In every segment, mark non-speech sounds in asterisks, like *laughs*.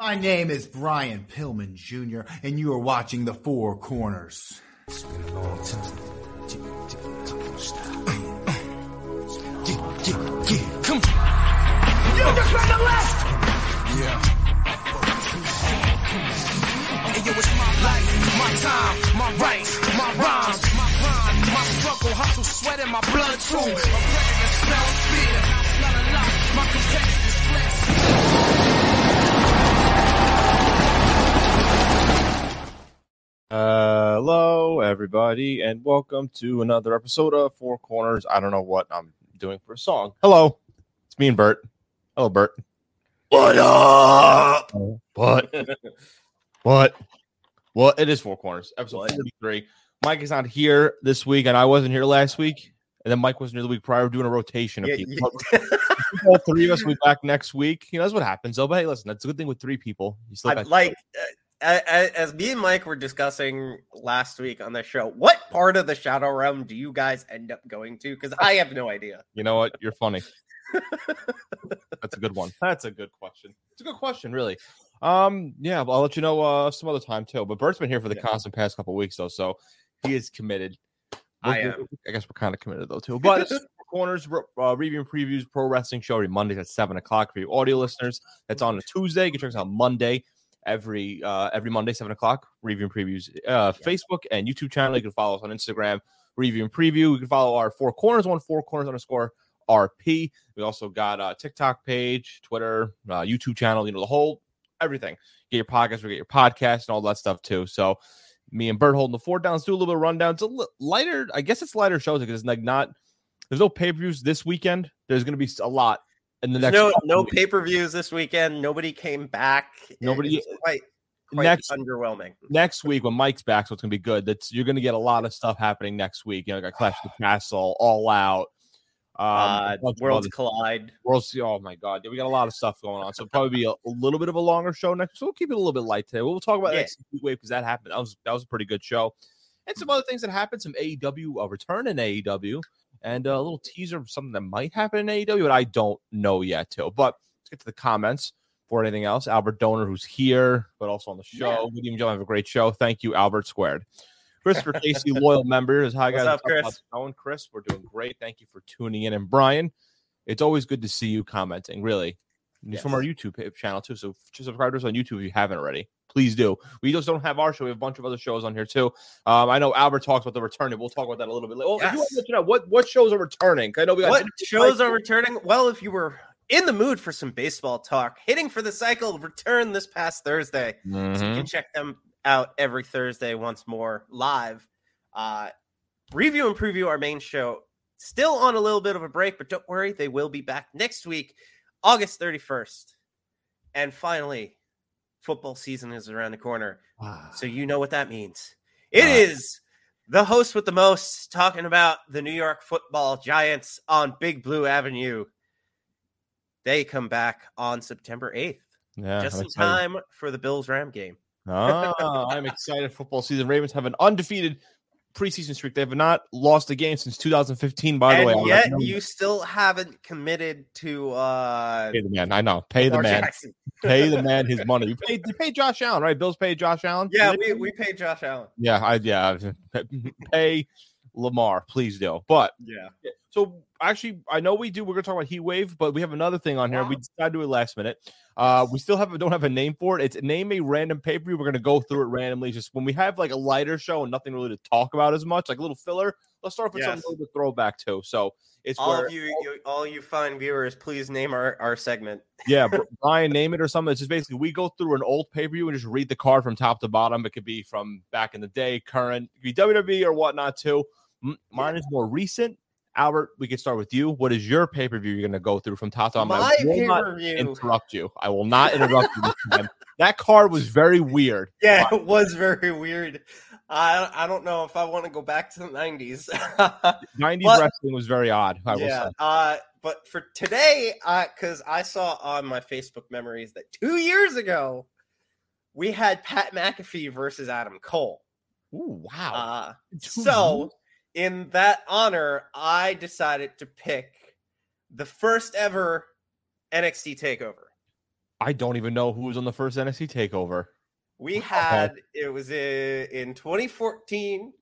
My name is Brian Pillman Jr., and you are watching The Four Corners. It's been a long time. Come You just ran the left! Yeah. Hey, yo, it's my life, my time, my rights, my rhymes, my grind, my struggle, hustle, sweat in my blood too. My president smells fear, not a lot, my competitors Hello, everybody, and welcome to another episode of Four Corners. I don't know what I'm doing for a song. Hello, it's me and Bert. Hello, Bert. What up? What? *laughs* what? What? It is Four Corners, episode 43. Mike is not here this week, and I wasn't here last week. And then Mike wasn't here the week prior, doing a rotation of Yeah, people. yeah. *laughs* All three of us will be back next week. You know, that's what happens. though. But hey, listen, that's a good thing with three people. You still like uh, as me and Mike were discussing last week on the show, what part of the Shadow Realm do you guys end up going to? Because I have no idea. You know what? You're funny. *laughs* That's a good one. That's a good question. It's a good question, really. Um, yeah, I'll let you know uh some other time too. But Bert's been here for the Yeah. constant past couple weeks though, so he is committed. I We're- am. I guess we're kind of committed though too. *laughs* But corners uh, review and previews pro wrestling show every Mondays at seven o'clock for you audio listeners. That's on a Tuesday. You can check us out Monday every uh every Monday seven o'clock. Review and previews uh Facebook and YouTube channel. You can follow us on Instagram. Review and preview. You can follow our four corners one four corners underscore RP. We also got a TikTok page, Twitter, uh, YouTube channel, you know, the whole everything. Get your podcast, we get your podcast and all that stuff too. So me and Bert holding the fort downs, do a little bit of rundown. It's a li- lighter, I guess it's lighter shows because it's like not there's no pay-per-views this weekend. There's gonna be a lot in the There's next no no pay per views this weekend. Nobody came back. Nobody- quite, quite next underwhelming. next week when Mike's back, so it's gonna be good. That's you're gonna get a lot of stuff happening next week. You know, got Clash of the Castle, All Out, um, uh, a Worlds collide. World's oh my god, yeah, we got a lot of stuff going on. So probably be a, a little bit of a longer show next. So we'll keep it a little bit light today. We'll talk about Yeah. next wave because that happened. That was that was a pretty good show, and some other things that happened. Some AEW uh, return in AEW, and a little teaser of something that might happen in AEW, but I don't know yet too. But let's get to the comments. For anything else, Albert Donor, who's here, but also on the show. Yeah. Good evening, gentlemen. Have a great show. Thank you, Albert Squared. *laughs* Christopher Casey, loyal member, is hi What's guys. up, How's it Chris? going, Chris? We're doing great. Thank you for tuning in. And Brian, it's always good to see you commenting. Really, he's from our YouTube channel too. So just subscribe to us on YouTube if you haven't already. Please do. We just don't have our show. We have a bunch of other shows on here too. Um, I know Albert talks about the returning. We'll talk about that a little bit later. Well, if you want to Yes. know what what shows are returning. I know we got What shows are returning? Well, if you were in the mood for some baseball talk, hitting for the cycle returned this past Thursday. So you can check them out every Thursday once more live. Uh, review and preview our main show. Still on a little bit of a break, but don't worry, they will be back next week, August 31st. And finally, football season is around the corner. Ah, So you know what that means. It Uh, is the host with the most talking about the New York football giants on Big Blue Avenue. They come back on September 8th, yeah, just I'm in excited. time for the Bills Ram game. Ah, I'm excited. Football season. Ravens have an undefeated preseason streak. They have not lost a game since 2015. By the way, yet you still haven't committed to uh pay the man. I know. Pay the man. Pay the *laughs* man his money. You paid. You paid Josh Allen, right? Bills paid Josh Allen. Yeah, we, pay- we paid Josh Allen. Yeah, I yeah. *laughs* Pay Lamar, please do. But Yeah. so actually, I know we do. We're gonna talk about heat wave, but we have another thing on here. We decided to do it last minute. Uh, we still have don't have a name for it. It's name a random pay per view. We're gonna go through it randomly. Just when we have like a lighter show and nothing really to talk about as much, like a little filler. Let's start off with Yes. something a little bit throwback too. So it's All where of you, you all you fine viewers, please name our, our segment. yeah, *laughs* Brian, name it or something. It's just basically we go through an old pay per view and just read the card from top to bottom. It could be from back in the day, current, it could be WWE or whatnot too. Mine is more recent. Albert, we can start with you. What is your pay per view you're going to go through from top to bottom? I My will not pay-per-view. interrupt you. I will not interrupt you this time. That card was very weird. *laughs* Yeah, it was very weird. I I don't know if I want to go back to the nineties. *laughs* 90s But- wrestling was very odd. I will yeah. say. Uh, but for today, because I saw on my Facebook memories that two years ago we had Pat McAfee versus Adam Cole. Ooh, wow. Uh, so, in that honor, I decided to pick the first ever NXT takeover. I don't even know who was on the first NXT takeover. We had it was in, in 2014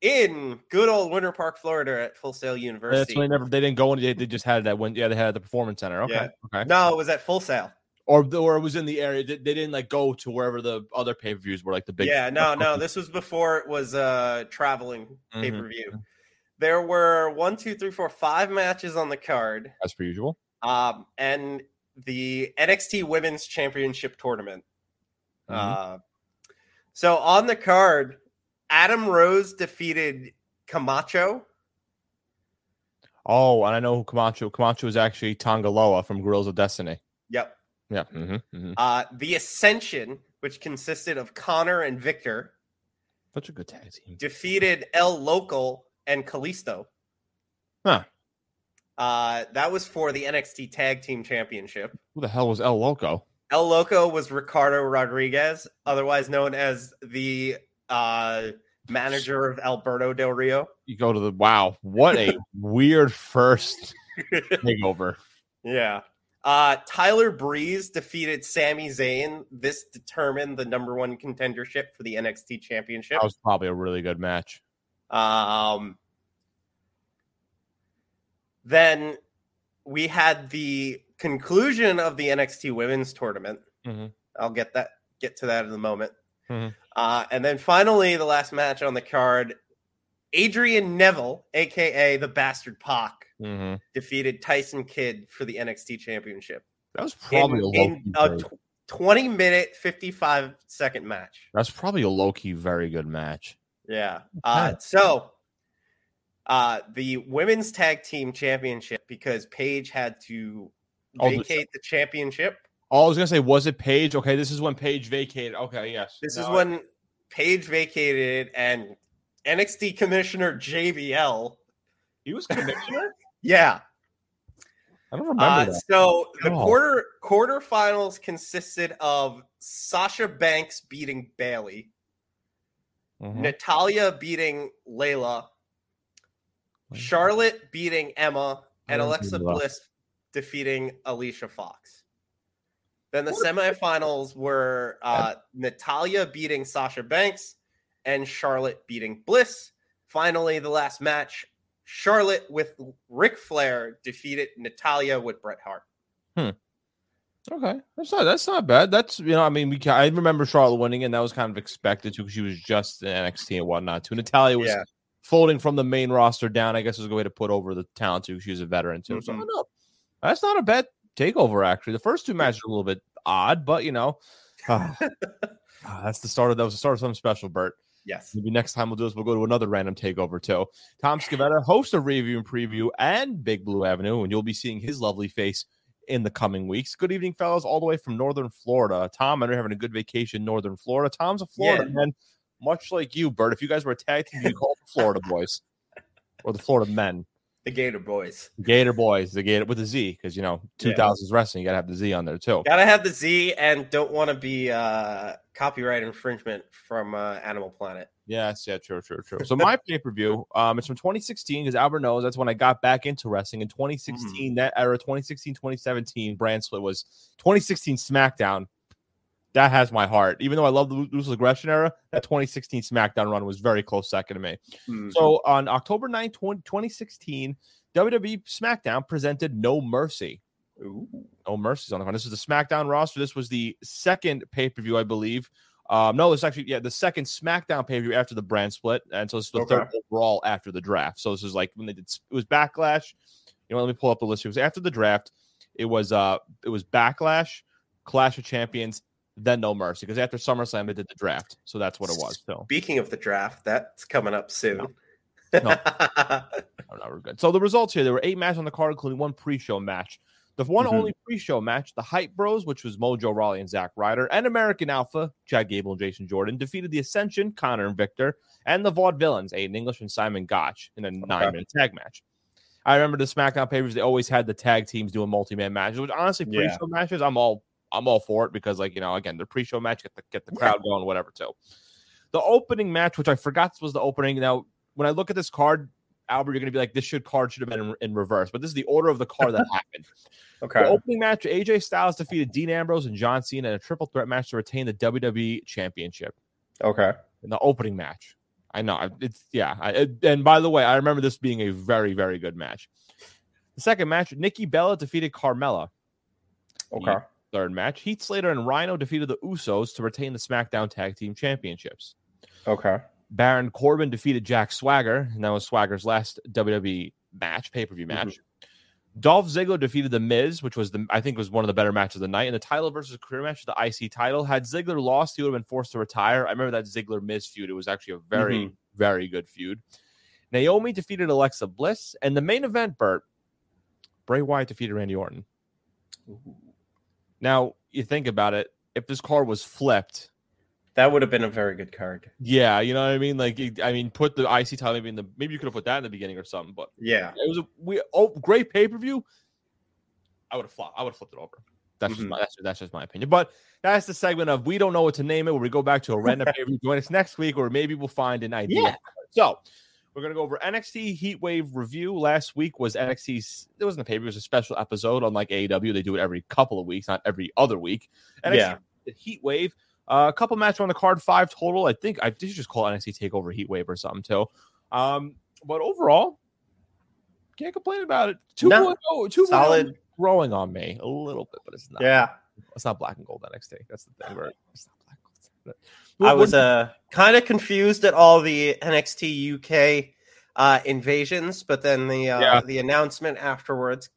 in good old Winter Park, Florida, at Full Sail University. That's when they never they didn't go in. They, they just had that when yeah they had the performance center. Okay, Yeah. okay. No, it was at Full Sail. Or or it was in the area. They, they didn't like go to wherever the other pay per views were, like the big. yeah, no, no. This was before it was uh traveling Mhm. pay per view. There were one, two, three, four, five matches on the card, as per usual. um, and the NXT Women's Championship tournament. Mhm. Uh, so on the card, Adam Rose defeated Camacho. Oh, and I know who Camacho. Camacho is actually Tanga Loa from Guerrillas of Destiny. Yeah. hmm hmm Uh, the Ascension, which consisted of Connor and Victor, Such a good tag team. defeated El Local and Kalisto. Huh. Uh, that was for the NXT Tag Team Championship. Who the hell was El Loco? El Loco was Ricardo Rodriguez, otherwise known as the uh, manager of Alberto Del Rio. You go to the wow. What a *laughs* weird first *laughs* takeover. Yeah. Uh, Tyler Breeze defeated Sami Zayn. This determined the number one contendership for the NXT Championship. That was probably a really good match. Um, then we had the conclusion of the NXT Women's Tournament. Mhm. I'll get that get to that in a moment. Mhm. Uh, and then finally, the last match on the card: Adrian Neville, aka the Bastard Pac, hmm defeated Tyson Kidd for the NXT Championship That was in, probably a low in a twenty minute, fifty five second match. That's probably a low key very good match. Yeah. Uh, so uh, the women's tag team championship, because Paige had to Oh, vacate the championship. Oh, I was gonna say, was it Paige? Okay, this is when Paige vacated. Okay, yes. This No, is I- when Paige vacated and NXT commissioner JBL. he was commissioner. *laughs* Yeah. I don't remember Uh, that. so the Oh. quarter quarterfinals consisted of Sasha Banks beating Bayley, Mhm. Natalya beating Layla, Charlotte beating Emma, and Alexa. Bliss defeating Alicia Fox. Then the semifinals were uh, Natalya beating Sasha Banks and Charlotte beating Bliss. Finally, the last match, Charlotte with Ric Flair defeated Natalya with Bret Hart. Hmm. Okay, that's not that's not bad. That's you know, I mean, we ca- I remember Charlotte winning, and that was kind of expected too, because she was just in NXT and whatnot. Too, Natalya was Yeah. folding from the main roster down. I guess was a good way to put over the talent too. She was a veteran too, so Mhm. no, that's not a bad takeover. Actually, the first two matches are a little bit odd, but you know, *laughs* ah, that's the start of that was the start of something special, Bert. Yes. Maybe next time we'll do this, we'll go to another random takeover too. Tom Scavetta, host of Review and Preview and Big Blue Avenue, and you'll be seeing his lovely face in the coming weeks. Good evening, fellas, all the way from Northern Florida. Tom, I know you're having a good vacation in Northern Florida. Tom's a Florida Yeah. man, much like you, Bert. If you guys were a tag team, you call the Florida Boys or the Florida Men. The Gator Boys. Gator Boys, the Gator with a Z, because you know, Yeah. 2000s wrestling, you gotta have the Z on there too. Gotta have the Z and don't want to be uh, copyright infringement from uh, Animal Planet. Yes, yeah, true, true, true. So my *laughs* pay per view, um, it's from 2016 because Albert knows that's when I got back into wrestling in 2016. That era, 2016, 2017 brand split was 2016 SmackDown. That has my heart. Even though I love the Ruthless Aggression era, that 2016 SmackDown run was very close second to me. Mm-hmm. So on October 9th, 20, 2016, WWE SmackDown presented No Mercy. Ooh. No Mercy's on the front. This is the SmackDown roster. This was the second pay per view, I believe. Um, no, it's actually yeah the second SmackDown pay per view after the brand split, and so it's the Okay. third overall after the draft. So this is like when they did it was Backlash. You know, let me pull up the list. It was after the draft. It was uh it was Backlash, Clash of Champions, then No Mercy because after SummerSlam they did the draft. So that's what it was. So Speaking of the draft, that's coming up soon. No. *laughs* Oh, no, we're good. So the results here: there were eight matches on the card, including one pre-show match. The one Mhm. only pre-show match, the Hype Bros, which was Mojo Rawley and Zack Ryder, and American Alpha, Chad Gable and Jason Jordan, defeated the Ascension, Connor and Victor, and the Vaudevillains, Aiden English and Simon Gotch, in a nine-minute tag match. I remember the SmackDown papers; they always had the tag teams doing multi-man matches, which honestly, pre-show matches, I'm all I'm all for it because, like you know, again, the pre-show match get the get the crowd going, whatever. Too. The opening match, which I forgot was the opening. Now, when I look at this card, Albert, you're gonna be like, this should card should have been in, in reverse, but this is the order of the card that *laughs* happened. The Okay. opening match, AJ Styles defeated Dean Ambrose and John Cena in a triple threat match to retain the WWE Championship Okay. in the opening match. I know it's yeah. I, it- and by the way, I remember this being a very very good match. The second match, Nikki Bella defeated Carmella. Okay. Third match, Heath Slater and Rhino defeated the Usos to retain the SmackDown Tag Team Championships. Okay. Baron Corbin defeated Jack Swagger, and that was Swagger's last WWE match, pay per view mm-hmm. match. Dolph Ziggler defeated The Miz, which was the I think was one of the better matches of the night. And the title versus career match, the IC title. Had Ziggler lost, he would have been forced to retire. I remember that Ziggler Miz feud. It was actually a very mm-hmm. very good feud. Naomi defeated Alexa Bliss, and the main event, Bert Bray Wyatt defeated Randy Orton. Now you think about it, if this card was flipped, That would have been a very good card. yeah, you know what I mean. Like, I mean, put the IC title maybe in the maybe you could have put that in the beginning or something. But Yeah. it was a we oh great pay per view. I would have flopped. I would have flipped it over. That's just Mhm. my that's, that's just my opinion. But that's the segment of we don't know what to name it. Where we go back to a random *laughs* pay per view. Join us next week, or maybe we'll find an idea. Yeah. So we're gonna go over NXT Heat Wave review. Last week was NXT's. It wasn't a paper. It was a special episode. Unlike AEW, they do it every couple of weeks, not every other week. NXT Yeah. Heat Wave. Uh, a couple matches on the card, five total. I think I did just call NXT Takeover Heat Wave or something too. Um, but overall, can't complain about it. Two No. point oh, two Solid. growing on me a little bit, but it's not. Yeah. it's not black and gold NXT. That's the thing. Where it's not black and gold. I was uh kind of confused at all the NXT UK uh invasions, but then the uh Yeah. the announcement afterwards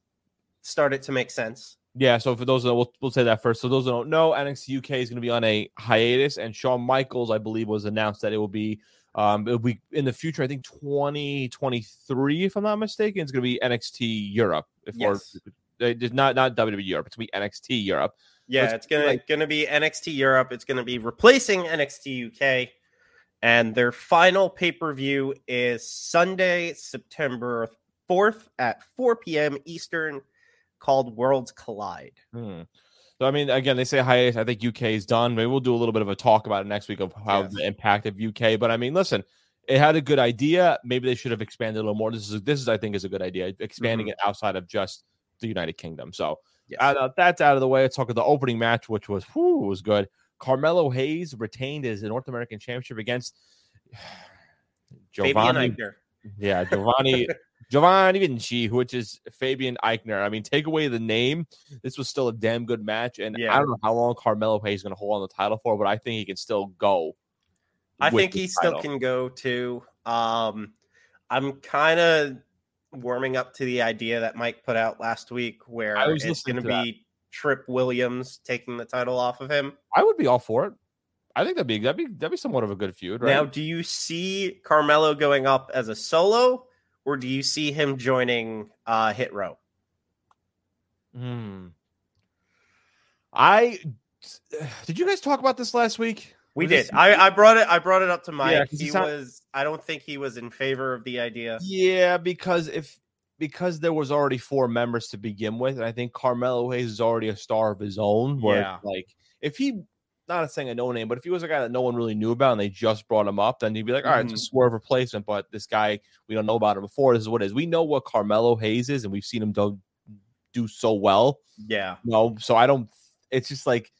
started to make sense. Yeah, so for those that we'll, we'll say that first. So those that don't know, NXT UK is going to be on a hiatus, and Shawn Michaels, I believe, was announced that it will be um it'll be in the future. I think twenty twenty three, if I'm not mistaken, it's going to be NXT Europe. If Yes. or not not WWE Europe, it's going to be NXT Europe. Yeah, Let's it's gonna like- gonna be NXT Europe. It's gonna be replacing NXT UK, and their final pay per view is Sunday, September fourth at four p.m. Eastern, called Worlds Collide. Hmm. So I mean, again, they say hiatus. I think UK is done. Maybe we'll do a little bit of a talk about it next week of how Yes. the impact of UK. But I mean, listen, it had a good idea. Maybe they should have expanded a little more. This is this is I think is a good idea, expanding it outside of just the United Kingdom. So Yes. uh, that's out of the way. Let's talk about the opening match, which was whew, was good. Carmelo Hayes retained his North American Championship against *sighs* Giovanni. Yeah, Giovanni *laughs* Giovanni Vinci, which is Fabian Aichner. I mean, take away the name, this was still a damn good match. And Yeah. I don't know how long Carmelo Hayes is going to hold on the title for, but I think he can still go. I think he still can go too. Um, I'm kind of warming up to the idea that Mike put out last week, where it's going to be Trick Williams taking the title off of him. I would be all for it. I think that'd be that'd be that'd be somewhat of a good feud, right? Now, do you see Carmelo going up as a solo, or do you see him joining uh, Hit Row? Hmm. I *sighs* did you guys talk about this last week? We did. I, I brought it. I brought it up to Mike. 'cause he not- was. I don't think he was in favor of the idea. Yeah, because if because there was already four members to begin with, and I think Carmelo Hayes is already a star of his own. Where Yeah. like if he not saying a no name, but if he was a guy that no one really knew about and they just brought him up, then you'd be like, all right, it's a Mhm. swerve replacement, but this guy we don't know about him before. This is what it is. We know what Carmelo Hayes is, and we've seen him do do so well. Yeah. No, so I don't. It's just like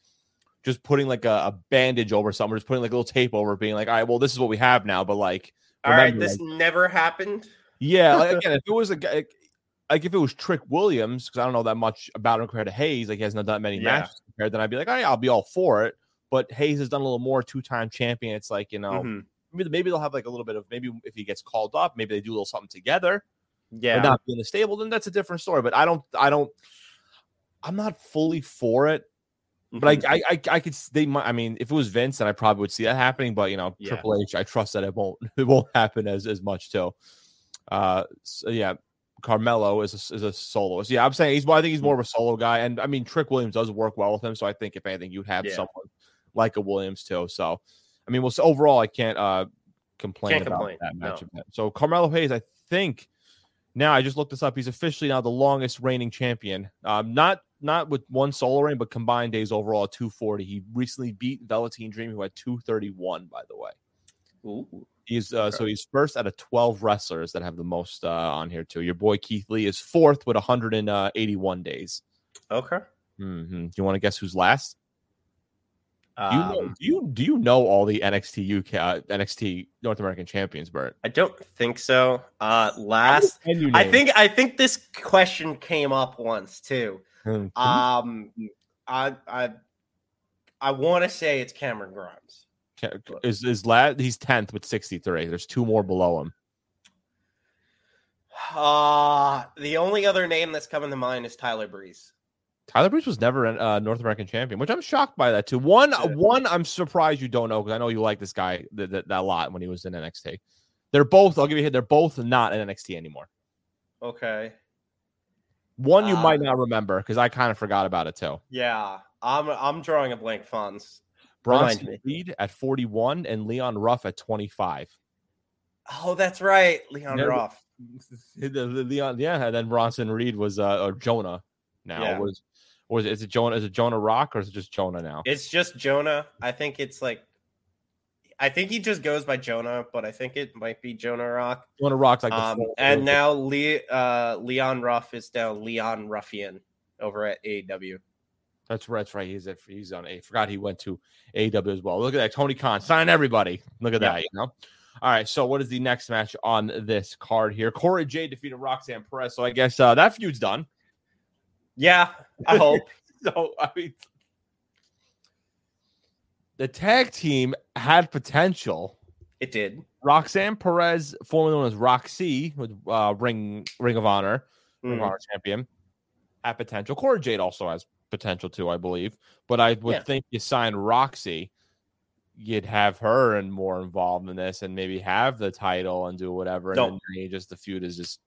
just putting like a, a bandage over something, just putting like a little tape over, being like, all right, well, this is what we have now, but like. All right. This like- never happened. yeah, like, *laughs* again, if it was a guy, like if it was Trick Williams, because I don't know that much about him compared to Hayes, like he hasn't done that many Yeah. matches compared, then I'd be like, all right, I'll be all for it. But Hayes has done a little more, two time champion. It's like you know, Mhm. maybe, maybe they'll have like a little bit of maybe if he gets called up, maybe they do a little something together, Yeah. not be in the stable. Then that's a different story. But I don't, I don't, I'm not fully for it. But Mhm. I, I, I, could. They might. I mean, if it was Vince, then I probably would see that happening. But you know, Yeah. Triple H, I trust that it won't. *laughs* It won't happen as as much too. Uh, so yeah, Carmelo is a, is a soloist. Yeah, I'm saying he's. I think he's more of a solo guy, and I mean, Trick Williams does work well with him. So I think if anything, you'd have Yeah. someone like a Williams too. So, I mean, well, so overall, I can't uh complain Can't about complain, that no. So Carmelo Hayes, I think. Now I just looked this up. He's officially now the longest reigning champion. Um, not not with one solo reign, but combined days overall 240. He recently beat Velveteen Dream, who had 231, by the way. Ooh. He's uh, so he's first out of 12 wrestlers that have the most uh, on here too. Your boy Keith Lee is fourth with 181 days. Okay. hmm Do you want to guess who's last? Do you, know, Um, do you do you know all the NXT UK uh, NXT North American champions, Bert? I don't think so. Uh, last, I think I think this question came up once too. *laughs* Um, I I I want to say it's Cameron Grimes. Is is lad he's 10th with 63. There's two more below him. Uh the only other name that's coming to mind is Tyler Breeze. Tyler Breeze was never a uh, North American champion, which I'm shocked by that too. One, Yeah. one, I'm surprised you don't know because I know you like this guy that, that, lot when he was in NXT. They're both. I'll give you a hint. They're both not in NXT anymore. Okay. One you Uh, might not remember because I kind of forgot about it too. Yeah, I'm I'm drawing a blank. Funds. Bronson. Reed at 41 and Leon Ruff at 25. Oh, that's right, Leon Yeah, Ruff. *laughs* Leon, yeah, and then Bronson Reed was uh, or Jonah. Now Yeah. was was is it Jonah? Is it Jonah Rock or is it just Jonah now? It's just Jonah. I think it's like, I think he just goes by Jonah, but I think it might be Jonah Rock. Jonah Rock's like the Um, and now Le- uh, Leon Ruff is down Leon Ruffin over at AEW. That's right. That's right. He's at, he's on a. Forgot he went to AEW as well. Look at that. Tony Khan sign everybody. Look at Yeah. that. You know. All right. So what is the next match on this card here? Cora Jade defeated Roxanne Perez. So I guess uh, that feud's done. Yeah, I hope. *laughs* So I mean, the tag team had potential. it did. Roxanne Perez, formerly known as Roxy, with uh, Ring Ring of Honor, Ring of Mm. Honor champion, had potential. Cora Jade also has potential too, I believe. But I would Yeah. think you sign Roxy, you'd have her and more involved in this, and maybe have the title and do whatever. And Nope. then just the feud is just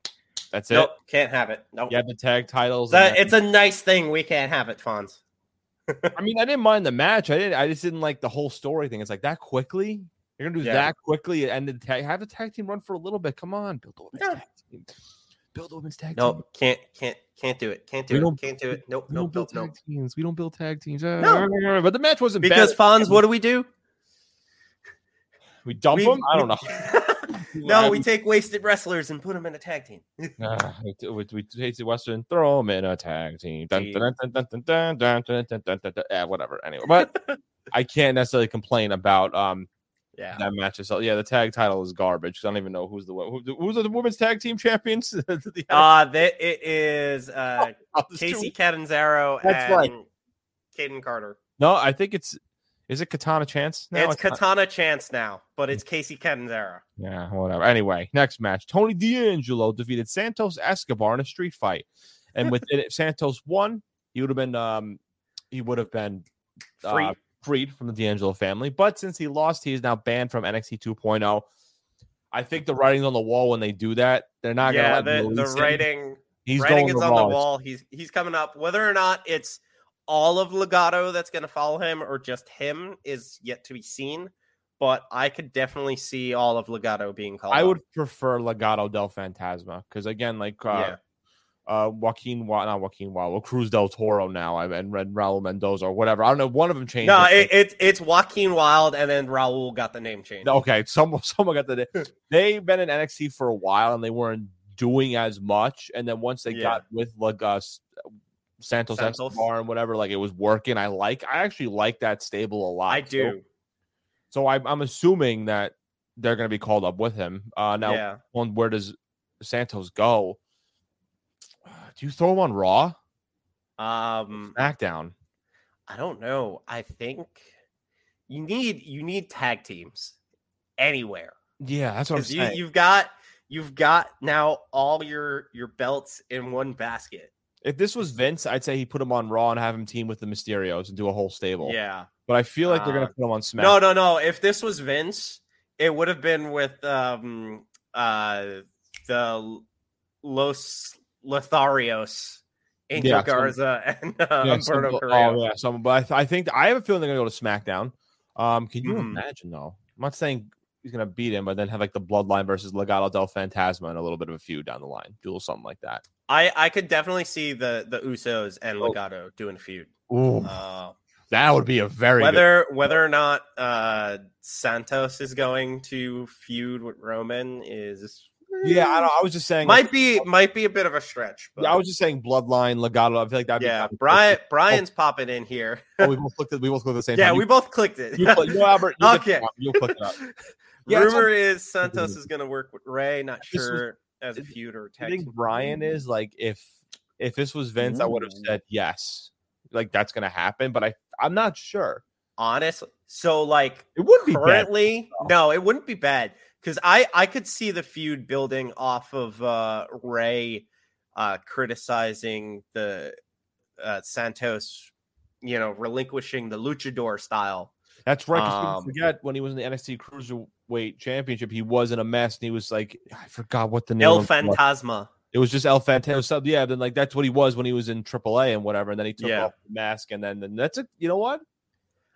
that's it. Nope, can't have it. Nope. You have the tag titles. That, it's a nice thing we can't have it, Fonz. I mean, I didn't mind the match. I didn't. I just didn't like the whole story thing. It's like that quickly. You're gonna do Yeah. that quickly and the tag. Have the tag team run for a little bit. Come on, build a women's No. tag team. Build a women's tag team. Nope, can't, can't, can't do it. Can't We do don't- it. Can't do it. Nope, We don't nope, build nope, nope. tag teams. We don't build tag teams. No. But the match wasn't Because bad. Fonz, what do we do? we dump We- them. I don't we- know. *laughs* no, we take wasted wrestlers and put them in a tag team. uh, we, take the Western, throw them in a tag team. Whatever. Anyway, but I can't necessarily complain about um yeah. that match itself. Yeah, the tag title is garbage. I don't even know who's the who, who's the women's tag team champions. the, uh, that it is uh, oh, Kacy Catanzaro and right. Kayden Carter. No, I think it's is it Katana Chance? No, it's. Katana Chance now, but it's Kacy Catanzaro. Yeah, whatever. Anyway, next match: Tony D'Angelo defeated Santos Escobar in a street fight, and *laughs* with it, Santos won, he would have been um he would have been uh, freed from the D'Angelo family. But since he lost, he is now banned from NXT 2.0. I think the writing's on the wall when they do that. They're not yeah, gonna let him the, the him. writing He's writing going is on the wall. He's he's coming up. Whether or not it's all of Legado that's going to follow him or just him is yet to be seen. But I could definitely see all of Legado being called. I would prefer Legado del Fantasma because again, like uh, Yeah. uh, Joaquin, not Joaquin Wilde, well, Cruz del Toro now, I- and Red Raul Mendoza or whatever. I don't know. One of them changed. No, it. it, it's it's Joaquin Wilde, and then Raul got the name changed. okay, someone *laughs* someone got the. *laughs* They've been in NXT for a while and they weren't doing as much, and then once they Yeah. got with like uh, S- Santos, Santos. Escobar and whatever, like it was working. I like. I actually like that stable a lot. I do. So, I'm I'm assuming that they're going to be called up with him. Uh, now, yeah. on where does Santos go? Do you throw him on Raw? Um, SmackDown. I don't know. I think you need you need tag teams anywhere Yeah, that's what I'm because you, saying. you've got you've got now all your your belts in one basket. If this was Vince, I'd say he put him on Raw and have him team with the Mysterios and do a whole stable. Yeah. But I feel like they're going Uh, to put him on SmackDown. No, no, no. If this was Vince, it would have been with um uh the Los Lotharios, Angel Yeah, some- Garza, *laughs* and uh, Yeah, Humberto some- Carrillo. Oh yeah, some. But I, th- I think I have a feeling they're going to go to SmackDown. Um, can you Mhm. imagine though? I'm not saying he's going to beat him, but then have like the Bloodline versus Legado del Fantasma and a little bit of a feud down the line, do something like that. I I could definitely see the the Usos and Oh. Legado doing a feud. Ooh, Uh, That would be a very good- whether *laughs* whether or not uh Santos is going to feud with Roman is Yeah, I don't. I was just saying. might be might be a bit of a stretch. But Yeah, I was just saying bloodline Legado. I feel like that. yeah, Brian Brian's popping in here. Oh, we *laughs* both clicked it. We both clicked the same Yeah, time. we both clicked it. You, you, know, Albert. You *laughs* Okay. You click it up. Yeah, Rumor is Santos is going to work with Rey. Not sure as a feud or I tag. think. Brian is like if if this was Vince, I would have said yes, like that's gonna happen. But I I'm not sure. honestly. So like It would be bad. currently, no, it wouldn't be bad because I I could see the feud building off of uh Rey uh criticizing the uh Santos, you know, relinquishing the luchador style. That's right. Um, forget when he was in the NXT Cruiserweight Championship, he was in a mess and he was like, I forgot what the name. El of it was. Fantasma. It was just El Fantasma. Yeah, then like that's what he was when he was in AAA and whatever. And then he took Yeah. off the mask, and then, then that's it. You know what?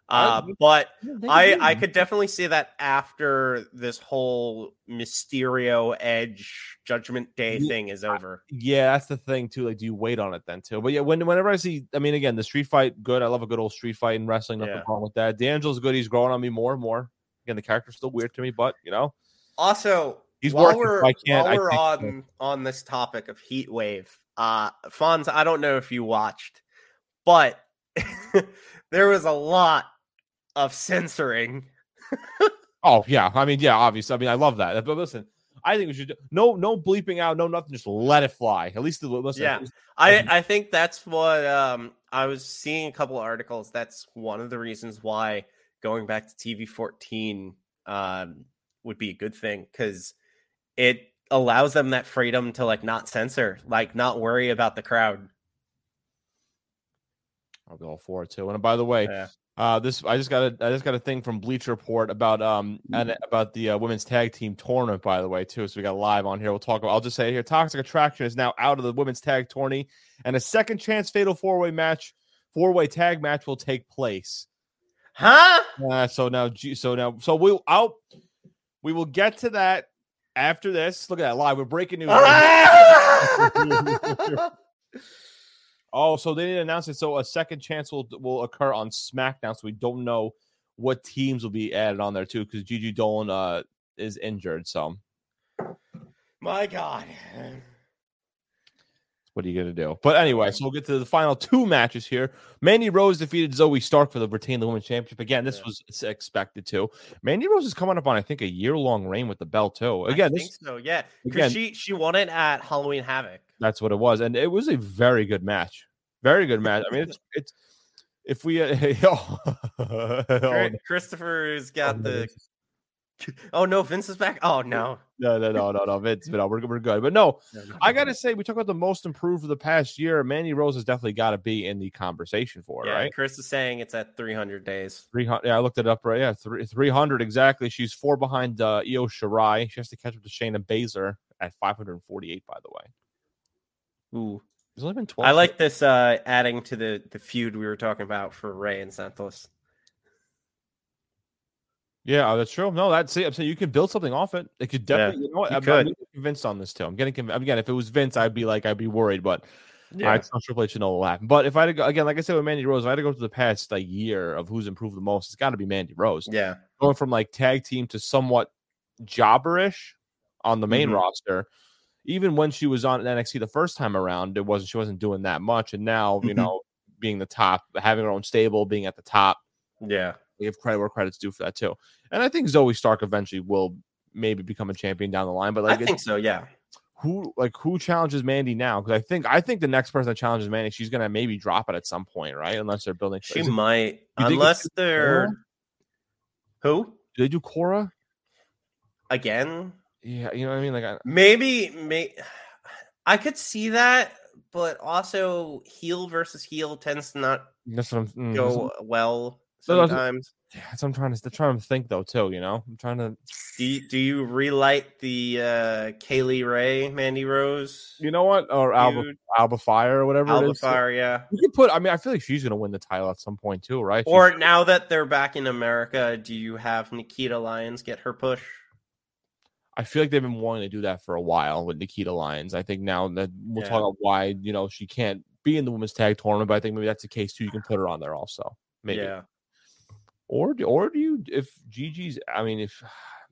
I- Uh, but I. I could definitely see that after this whole Mysterio Edge Judgment Day Yeah, thing is over. Yeah, that's the thing too. Like, do you wait on it then too? But yeah, when, whenever I see, I mean, again, the street fight, good. I love a good old street fight in wrestling. Nothing Yeah. wrong with that. D'Angelo's good. He's growing on me more and more. Again, the character's still weird to me, but you know, Also, He's while working, we're I can't- while we're think- on on this topic of heat wave, uh, Fonz, I don't know if you watched, but *laughs* there was a lot of censoring. oh yeah. I mean, yeah, obviously. I mean, I love that. But listen, I think we should do, no, no bleeping out, no nothing. Just let it fly. At least the listen. Yeah. I I think that's what um I was seeing a couple of articles. That's one of the reasons why going back to TV fourteen um would be a good thing because it allows them that freedom to like not censor, like not worry about the crowd. I'll go for it too. And by the way, Yeah. uh, this I just got a I just got a thing from Bleacher Report about um and about the uh, women's tag team tournament. By the way, too. So we got live on here. We'll talk about. I'll just say it here: Toxic Attraction is now out of the women's tag tourney, and a second chance fatal four way match, four way tag match will take place. Huh? Uh, so now, so now, so we'll out. We will get to that after this. Look at that live. We're breaking news. *laughs* *laughs* *laughs* Oh, so they didn't announce it. So a second chance will will occur on SmackDown. So we don't know what teams will be added on there too, because Gigi Dolan uh is injured. So My God. what are you gonna do? But anyway, so we'll get to the final two matches here. Mandy Rose defeated Zoey Stark for the retain the women's championship. Again, this Yeah. was expected to. Mandy Rose is coming up on I think a year long reign with the belt too. Again, I this so. Yeah, because she she won it at Halloween Havoc. That's what it was, and it was a very good match. Very good match. I mean, it's *laughs* it's if we uh, *laughs* oh, *laughs* Christopher's got the. Oh no, Vince is back. Oh no, no no no no no Vince, no, we're we're good. But no, I gotta say, we talk about the most improved of the past year. Manny Rose has definitely got to be in the conversation for it, Yeah, right? Chris is saying it's at 300 days. Three hundred. Yeah, I looked it up right. Yeah, three three hundred exactly. She's four behind uh, Io Shirai. She has to catch up to Shayna Baszler at five hundred and forty-eight. By the way, Ooh, there's only been twelve. I like this uh adding to the the feud we were talking about for Rey and Santos. Yeah, oh, that's true. No, that's it. I'm saying you can build something off it. It could Yeah, definitely. you know what? you I'm, could. I'm convinced on this too. I'm getting convinced. Again, if it was Vince, I'd be like, I'd be worried. But yeah, I trust Triple H to know will happen. But if I had to go again, like I said with Mandy Rose, if I had to go to the past like year of who's improved the most, it's got to be Mandy Rose. yeah, Going from like tag team to somewhat jobberish on the main Mhm. roster. Even when she was on NXT the first time around, it wasn't she wasn't doing that much. And now, you Mhm. know, being the top, having her own stable, being at the top, yeah. we give credit where credit's due for that too. And I think Zoey Stark eventually will maybe become a champion down the line. But like, I think so. Yeah, who like who challenges Mandy now? Because I think I think the next person that challenges Mandy, she's gonna maybe drop it at some point, right? Unless they're building. she might, unless they're Cora? who do they do Cora? again. Yeah, you know what I mean. Like, I, Maybe, may *sighs* I could see that, but also heel versus heel tends to not that's what I'm. mm, go well sometimes. yeah, that's what I'm trying to trying to think though too. You know, I'm trying to. Do you, do you relight the uh Kay Lee Ray, Mandy Rose, You know what? Or Alba? Alba Fire or whatever it Alba is. Fire, yeah. You can put. I mean, I feel like she's gonna win the title at some point too, right? She's- Or now that they're back in America, do you have Nikita Lyons get her push? I feel like they've been wanting to do that for a while with Nikita Lyons. I think now that we'll Yeah. talk about why you know she can't be in the women's tag tournament, but I think maybe that's the case too. You can put her on there also. maybe. Yeah. Or do- or do you if Gigi's? I mean, if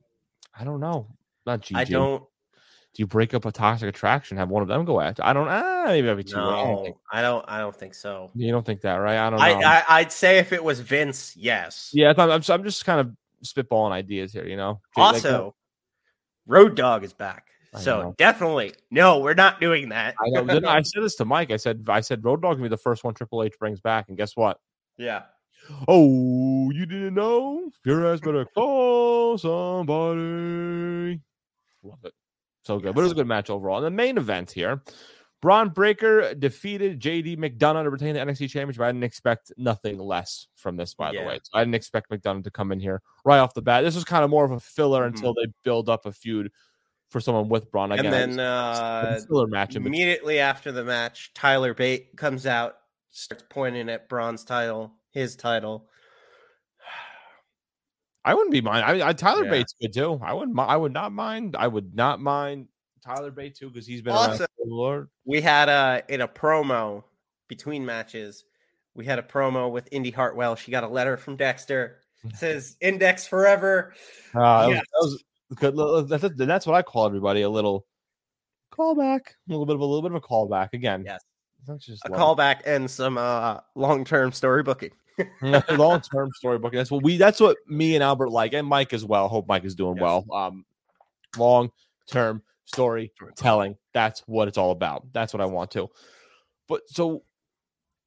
*sighs* I don't know, not Gigi. I don't Do you break up a toxic attraction? Have one of them go after? I don't. Ah, maybe that'd be too. I don't no, think- I don't I don't think so. you don't think that, right? I don't know. I, I I'd say if it was Vince, yes. yeah, I'm, I'm, I'm just kind of spitballing ideas here. You know. Like, Also, Road Dog is back. I So know. definitely, no, we're not doing that. I know. I *laughs* said this to Mike. I said, I said, Road Dog can be the first one Triple H brings back, and guess what? yeah. Oh, you didn't know? Your ass better call somebody. Love it. So good. But it was a good match overall. And the main event here, Bron Breakker defeated JD McDonagh to retain the NXT Championship. I didn't expect nothing less from this, by the way. So I didn't expect McDonagh to come in here right off the bat. This was kind of more of a filler Mhm. until they build up a feud for someone with Bron. Again, and then uh, filler match immediately after the match, Tyler Bate comes out, starts pointing at Bron's title, his title. I wouldn't be mind. I, I Tyler Yeah. Bates good too. I wouldn't. I would not mind. I would not mind Tyler Bates too because he's been Also- Lord. We had a in a promo between matches. We had a promo with Indi Hartwell. She got a letter from Dexter. It *laughs* says "Index forever." Uh, that was- that was That's, what I call everybody a little callback, a little bit of a little bit of a callback again. Yes. That's just A callback and some uh, long-term story booking. *laughs* long term storybook. That's what we. That's what me and Albert like, and Mike as well. Hope Mike is doing Yes. well. Um, long term storytelling. That's what it's all about. That's what I want to. But so,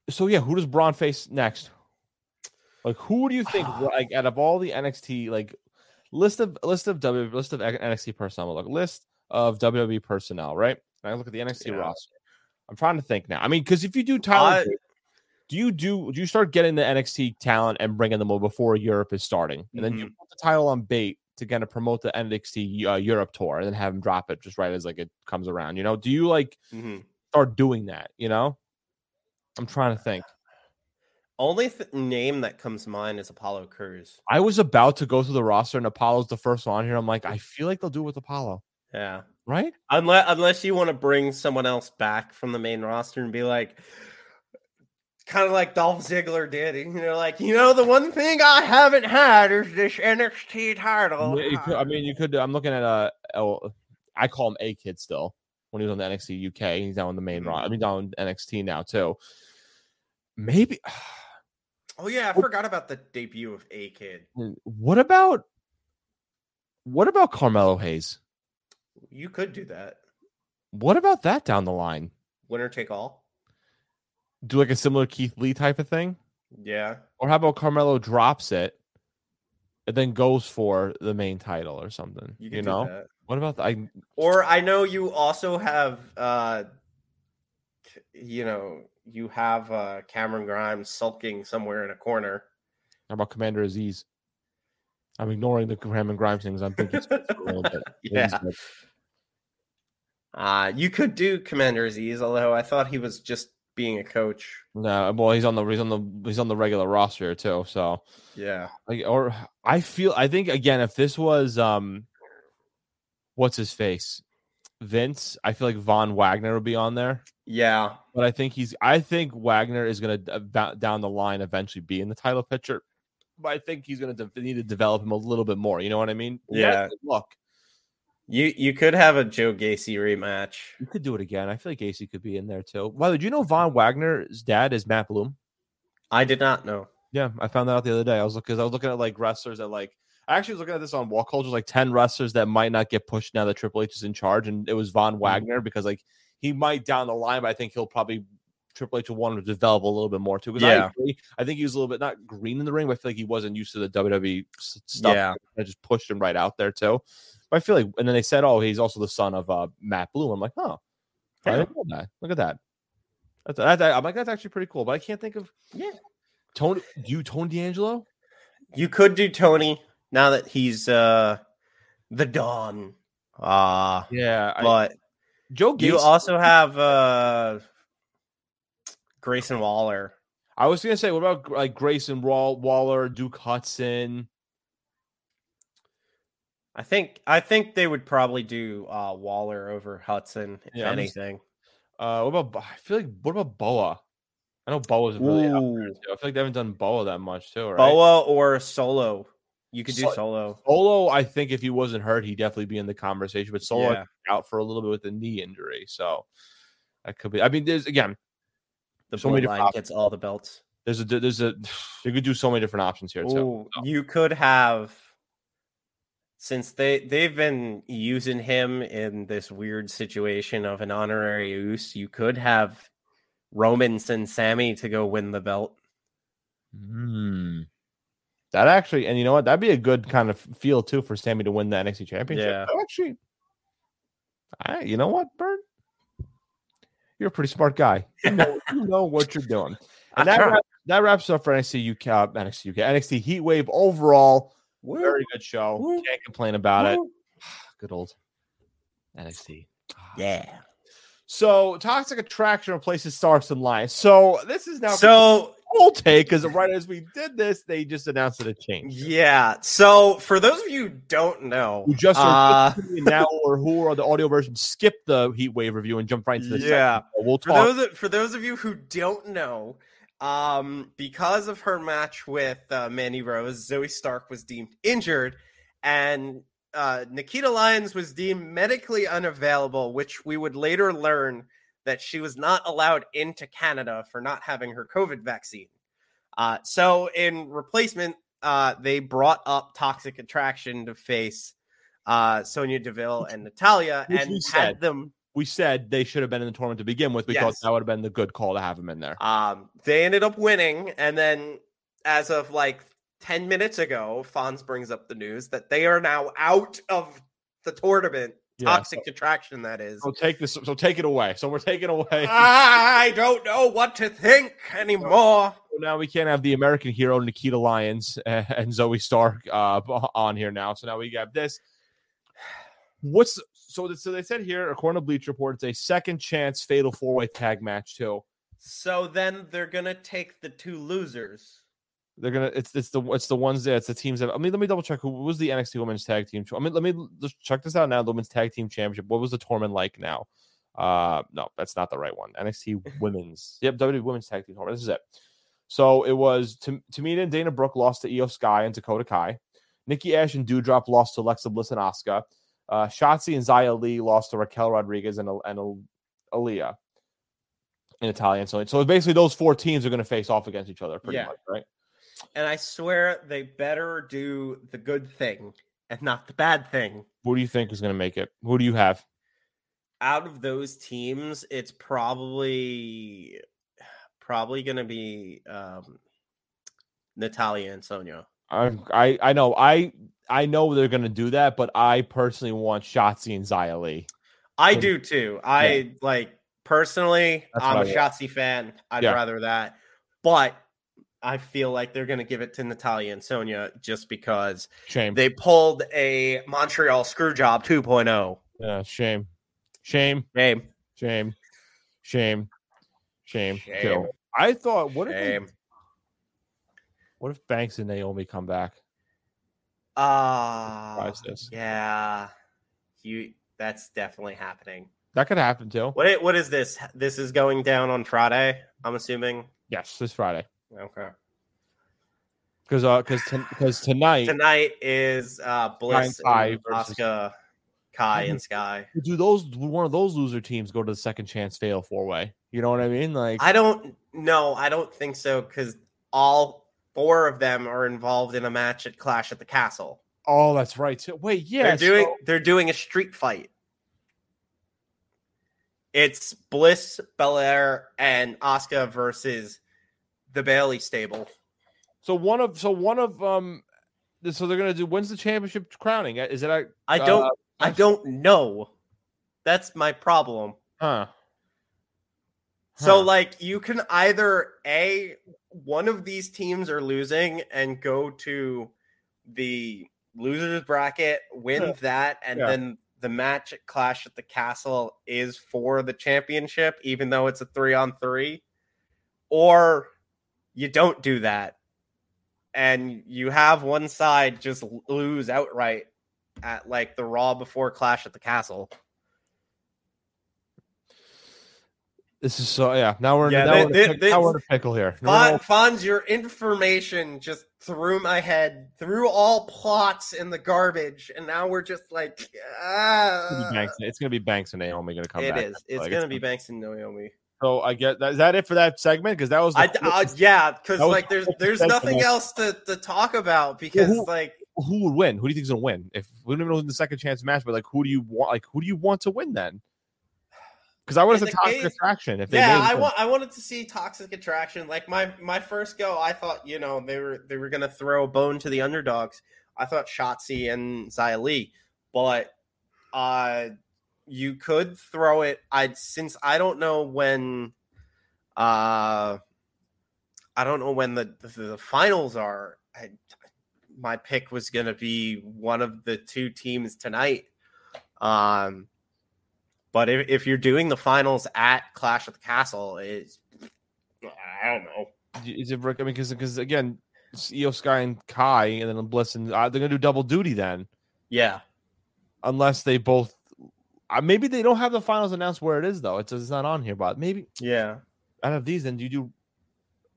so yeah, who does Bron face next? Like, who do you think? like, out of all the NXT, like list of list of W list of NXT personnel, look list of WWE personnel, right? And I look at the NXT Yeah. roster. I'm trying to think now. I mean, because if you do Tyler, Bate, do you do do you start getting the NXT talent and bringing them over before Europe is starting, and then you Mm-hmm. put the title on Bate to kind of promote the NXT uh, Europe tour, and then have him drop it just right as like it comes around. You know, do you like Mhm. start doing that? You know, I'm trying to think. Only th- name that comes to mind is Apollo Crews. I was about to go through the roster, and Apollo's the first one on here. I'm like, I feel like they'll do it with Apollo, Yeah. right? Unless unless you want to bring someone else back from the main roster and be like kind of like Dolph Ziggler did, you know, like, you know, the one thing I haven't had is this NXT title. Yeah, could, I mean, you could. I'm looking at uh, oh, I call him A Kid still when he was on the NXT UK. He's down on the main roster. I mean, down on NXT now too. Maybe. *sighs* oh yeah, I forgot about the debut of A Kid. What about what about Carmelo Hayes? You could do that. What about that down the line? Winner take all. Do like a similar Keith Lee type of thing, Yeah. or how about Carmelo drops it and then goes for the main title or something? You You, know. that. What about the, I? Or I know you also have uh you know, you have uh Cameron Grimes sulking somewhere in a corner. How about Commander Azeez? I'm ignoring the Cameron Grimes things. I'm thinking a little bit. *laughs* Yeah. Uh you could do Commander Azeez, although I thought he was just being a coach. No, well, he's on the he's on the he's on the regular roster too. So, Yeah. like, or I feel I think again, if this was um, what's his face, Vince, I feel like Von Wagner would be on there. Yeah. But I think he's I think Wagner is going to down the line eventually be in the title picture. But I think he's going to de- need to develop him a little bit more. You know what I mean? Yeah. Look, You you could have a Joe Gacy rematch. you could do it again. I feel like Gacy could be in there too. The way, you know Von Wagner's dad is Matt Bloom? I did not know. Yeah, I found that out the other day. I was looking, because I was looking at like wrestlers that like. I actually was looking at this on WhatCulture, like ten wrestlers that might not get pushed now that Triple H is in charge, and it was Von mm-hmm. Wagner because like he might down the line, but I think he'll probably Triple H will want to develop a little bit more too. Because I agree, I think he was a little bit not green in the ring, but I feel like he wasn't used to the WWE stuff. Yeah. I just pushed him right out there too. But I feel like, and then they said, oh, he's also the son of uh, Matt Bloom. I'm like, oh, I Yeah. didn't know that. Look at that. That's, that, I'm like, that's actually pretty cool. But I can't think of Yeah. Tony. Do you Tony D'Angelo? You could do Tony now that he's uh the Dawn. Uh Yeah, I, but Joe Gacy. you also have uh Grayson Waller. I was gonna say, what about like Grayson Wall, Waller, Duke Hudson? I think I think they would probably do uh Waller over Hudson, if Yeah, anything. Uh, what about I feel like what about Boa? I know Boa's really out there too. I feel like they haven't done Boa that much too, right? Boa or Solo. You could do So- Solo. Solo, I think if he wasn't hurt, he'd definitely be in the conversation. But Solo Yeah. out for a little bit with a knee injury, so that could be. I mean, there's again, The so many options. gets all the belts. there's a there's a *sighs* you could do so many different options here too. Ooh, you could have since they they've been using him in this weird situation of an honorary use, you could have Roman and Sammy to go win the belt. Hmm. That actually, and you know what? That'd be a good kind of feel too for Sammy to win the NXT championship. Yeah. Actually, I, you know what, Bert? You're a pretty smart guy. You know, you know what you're doing. *laughs* And that, wraps, that wraps up for NXT UK, uh, NXT UK, NXT Heat Wave overall. Very good show. Woo. Can't complain about it. *sighs* Good old NXT. *sighs* Yeah. So Toxic Attraction replaces Stark and Lyons. So this is now So old take because right as we did this, they just announced that it changed. yeah. So for those of you who don't know, Who just uh, now or who are the audio version, skip the Heat Wave review and jump right into the Yeah. segment. We'll for talk. those for those of you who don't know, um, because of her match with uh, Mandy Rose, Zoey Stark was deemed injured, and uh, Nikita Lyons was deemed medically unavailable, which we would later learn that she was not allowed into Canada for not having her COVID vaccine. Uh, so in replacement, uh, they brought up Toxic Attraction to face uh, Sonya Deville and Natalya, which and had them we said they should have been in the tournament to begin with. We thought Yes. that would have been the good call to have them in there. Um, they ended up winning, and then as of like 10 minutes ago, Fonz brings up the news that they are now out of the tournament. Yeah, Toxic attraction, that is. So take this. So take it away. So we're taking away. *laughs* I don't know what to think anymore. So now we can't have the American hero Nikita Lyons and, *laughs* and Zoey Stark uh, on here now. So now we got this. What's so? So they said here, according to Bleacher Report, it's a second chance fatal four way tag match too. So then they're gonna take the two losers. They're gonna. It's it's the it's the ones that it's the teams that. I mean, let me double check. Who was the NXT Women's Tag Team? I mean, let me just check this out now. The Women's Tag Team Championship. What was the tournament like now? Uh, no, that's not the right one. NXT *laughs* Women's. Yep, WWE Women's Tag Team Tournament. This is it. So it was Tam- Tamina and Dana Brooke lost to Iyo Sky and Dakota Kai. Nikki Ash and Doudrop lost to Alexa Bliss and Asuka. Uh, Shotzi and Xia Li lost to Raquel Rodriguez and, and Aliyah in Italian. So, so basically, those four teams are going to face off against each other, pretty Yeah. much, right? And I swear they better do the good thing and not the bad thing. Who do you think is going to make it? Who do you have? out of those teams, it's probably probably going to be um, Natalya and Sonya. I I I know I I know they're going to do that, but I personally want Shotzi and Lee. I do too. I like personally. That's I'm a Shotzi fan. I'd Yeah. rather that, but I feel like they're going to give it to Natalya and Sonya just because Shame. they pulled a Montreal Screwjob 2.0. yeah, shame. Shame. Shame. Shame. Shame. Shame. Shame. I thought what if they- what if Banks and Naomi come back? Ah, this. yeah. You. That's definitely happening. That could happen too. What what is this? This is going down on Friday. I'm assuming. Yes, this Friday. Okay. Because uh because because tonight Tonight is uh Bliss Kai and versus- Asuka, Kai and Sky. do those one of those loser teams go to the second chance fail four way? You know what I mean? Like I don't know. I don't think so because all four of them are involved in a match at Clash at the Castle. oh that's right too. Wait, yeah. they're doing so- they're doing a street fight. It's Bliss, Belair, and Asuka versus the Bayley stable. So one of so one of um so they're gonna do when's the championship crowning? Is it a I don't Uh, I don't know. That's my problem. huh? So like you can either a one of these teams are losing and go to the losers bracket, win Yeah. that, and Yeah. then the match at Clash at the Castle is for the championship, even though it's a three on three, or you don't do that, and you have one side just lose outright at like the Raw before Clash at the Castle. This is so yeah. Now we're in, Yeah, now, they- we're in a they- pick- now we're in a pickle here. Fon, Fonz, your information just threw my head through all plots in the garbage, and now we're just like, ah. be Banks. It's gonna be Banks and Naomi gonna come It back. is. It's Like, gonna be Banks and Naomi. So I get that. Is that it for that segment? Because that was I, uh, yeah, because like there's the there's segment. nothing else to, to talk about because who- like who would win? Who do you think is gonna win? If we don't even know who's in the second chance match, but like who do you want? Like who do you want to win then? Because I have In toxic case- attraction if they yeah, I to- want I wanted to see Toxic Attraction. Like my my first go, I thought you know they were they were gonna throw a bone to the underdogs. I thought Shotzi and Xia Li, but uh, you could throw it. I since I don't know when, uh, I don't know when the the, the finals are. I, my pick was gonna be one of the two teams tonight. Um, but if, if you're doing the finals at Clash of the Castle, is I don't know. Is it? Rick? I mean, because again, it's Iyo Sky and Kai, and then Bliss, and uh, they're gonna do double duty then, Yeah, unless they both. Uh, maybe they don't have the finals announced where it is though. It's, it's not on here, but maybe yeah, out of these, then you do.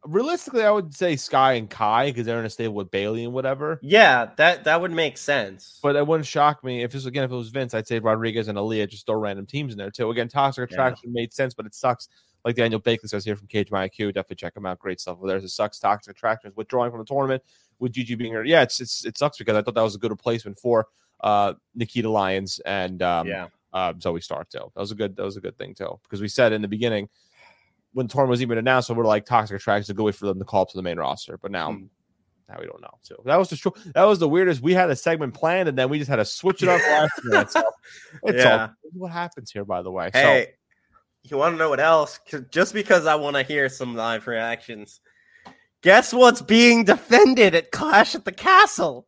Realistically, I would say Sky and Kai because they're in a stable with Bayley and whatever. yeah. That that would make sense. But it wouldn't shock me if this again if it was Vince, I'd say Rodriguez and Aliyah just throw random teams in there too. Again, Toxic Yeah. Attraction made sense, but it sucks. Like Daniel Bacon says here from Cage My IQ, definitely check him out. Great stuff. Well, there's it sucks. Toxic Attraction is withdrawing from the tournament with Gigi being here. Yeah, it's, it's it sucks because I thought that was a good replacement for uh Nikita Lyons and um yeah, uh, Zoey Stark too. That was a good that was a good thing too because we said in the beginning when tournament was even announced, we we're like Toxic attraction, a good way for them to call up to the main roster, but now. Hmm. Now we don't know. So that was the str- that was the weirdest. We had a segment planned, and then we just had to switch it up *laughs* last minute. So it's Yeah. all what happens here, by the way. Hey, you want to know what else? Just because I want to hear some live reactions. Guess what's being defended at Clash at the Castle?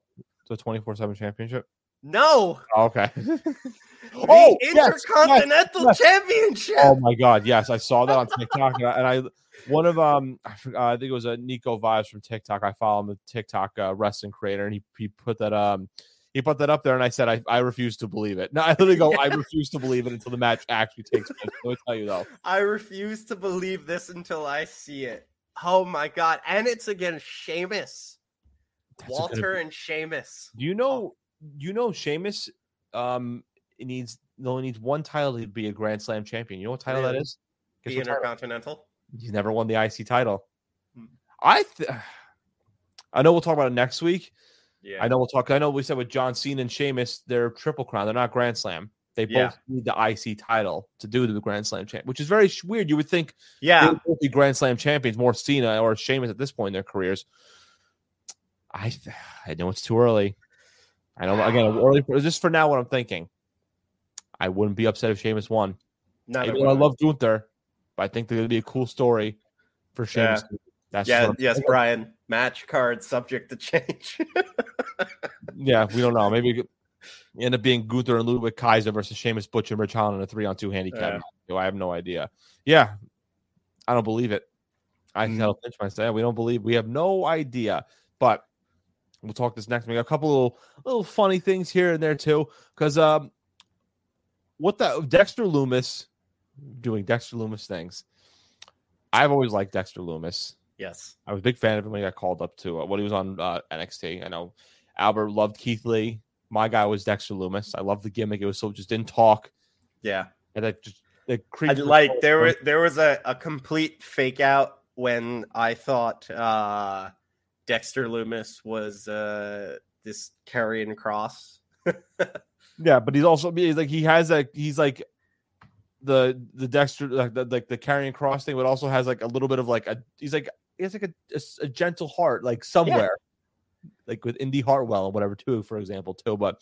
The twenty four seven championship. No, Oh, okay. *laughs* the oh yes, Intercontinental yes. Championship. Oh my god, yes, I saw that on TikTok, and I, and I one of um I, forgot, I think it was a Nico Vibes from TikTok. I follow him, the TikTok uh, wrestling creator, and he he put that um he put that up there, and I said I, I refuse to believe it. *laughs* No, I literally go I refuse to believe it until the match actually takes place. Let me tell you though, *laughs* I refuse to believe this until I see it. Oh my god! And it's against Sheamus, That's Walter, and Sheamus. Do you know? You know, Sheamus um it needs only needs one title to be a Grand Slam champion. You know what title that Really? is? Guess The what title? Intercontinental. He's never won the IC title. Hmm. I th- I know we'll talk about it next week. Yeah. I know we'll talk. I know we said with John Cena and Sheamus, they're triple crown. They're not Grand Slam. They both Yeah. need the IC title to do the Grand Slam champ, which is very weird. You would think they Yeah. would both be Grand Slam champions, more Cena or Sheamus at this point in their careers. I th- I know it's too early. I know again *sighs* early. Just for now, what I'm thinking, I wouldn't be upset if Sheamus won. Neither Even though I love Gunther, but I think there's gonna be a cool story for Sheamus. That's Yeah. what I'm- Yes, Brian. Match card subject to change. *laughs* yeah. We don't know. Maybe end up being Gunther and Ludwig Kaiser versus Sheamus Butcher and Ridge Holland in a three on two handicap. Yeah. So I have no idea. Yeah, I don't believe it. I Mhm. tell pinch myself we don't believe. We have no idea. But we'll talk this next. We got a couple little little funny things here and there too. Because um, what the Dexter Lumis doing Dexter Lumis things. I've always liked Dexter Lumis. yes. I was a big fan of him when he got called up to uh, when he was on uh, NXT. I know Albert loved Keith Lee. My guy was Dexter Lumis. I love the gimmick. It was so just didn't talk Yeah. and that just I, creeped. like there was there was a, a complete fake out when I thought uh Dexter Lumis was uh this Karrion Kross. *laughs* yeah, but he's also he's like he has like he's like the the Dexter like the like the Karrion Kross thing, but also has like a little bit of like a he's like he has like a a gentle heart like somewhere. Like with Indi Hartwell and whatever too, for example, too. But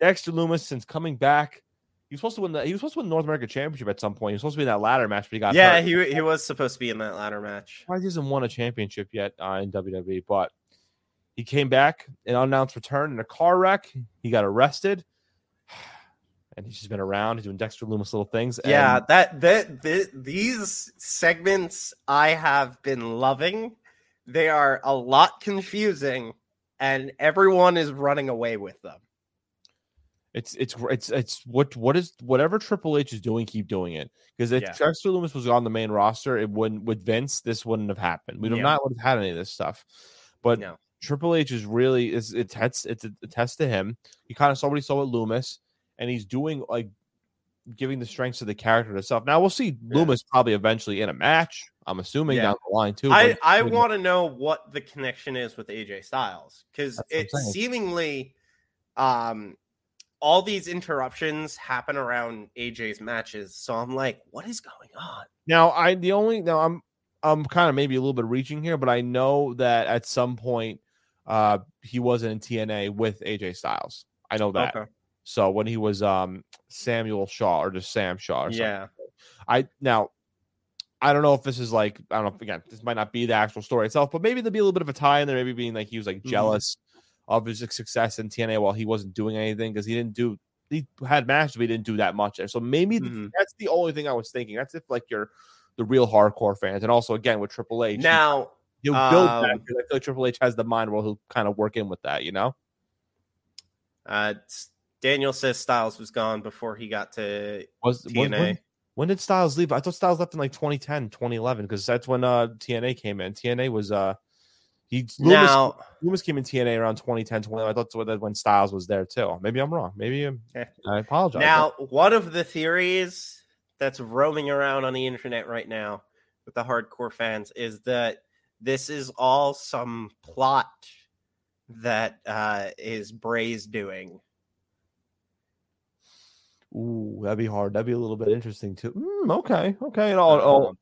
Dexter Lumis, since coming back, he was supposed to win the he was supposed to win the North American Championship at some point. He was supposed to be in that ladder match, but he got Yeah, hurt. he he was supposed to be in that ladder match. Why he hasn't won a championship yet uh, in WWE? But he came back an unannounced return in a car wreck. He got arrested, and he's just been around. He's doing Dexter Lumis little things. Yeah, that that th- these segments I have been loving. They are a lot confusing, and everyone is running away with them. It's it's it's it's what what is whatever Triple H is doing, keep doing it. Because if Yeah. Dexter Lumis was on the main roster, it wouldn't with Vince, this wouldn't have happened. We'd Yeah. not would have had any of this stuff. But No. Triple H is really is it's it's it's a, test to him. He kind of saw what he saw with Lumis, and he's doing like giving the strengths of the character to self. Now we'll see Yeah. Lumis probably eventually in a match. I'm assuming Yeah. down the line too. I, I want to know what the connection is with AJ Styles because it seemingly um all these interruptions happen around AJ's matches. So I'm like, what is going on? Now, I the only now I'm I'm kind of maybe a little bit reaching here, but I know that at some point uh he wasn't in TNA with AJ Styles. I know that. So when he was um Samuel Shaw or just Sam Shaw or. Yeah. I now I don't know if this is like I don't know again, this might not be the actual story itself, but maybe there'll be a little bit of a tie in there, maybe being like he was like Mhm. jealous of his success in TNA while he wasn't doing anything because he didn't do he had matches, but he didn't do that much there. So maybe Mhm. that's the only thing I was thinking. That's if like you're the real hardcore fans, and also again with Triple H, Now, he'll build that um, because I feel like Triple H has the mind where he'll kind of work in with that, you know. uh, Daniel says Styles was gone before he got to Was when, TNA. when, when did Styles leave? I thought Styles left in like 2010, 2011 because that's when uh TNA came in. TNA was uh he Lumis, now. Lumis came in TNA around 2010, 2011. I thought that's when- Styles was there too. Maybe I'm wrong. Maybe I'm, Eh. I apologize. Now, one of the theories that's roaming around on the internet right now with the hardcore fans is that this is all some plot that uh, is Bray's doing. Ooh, that'd be hard. That'd be a little bit interesting too. Mm, okay, okay. And all, all,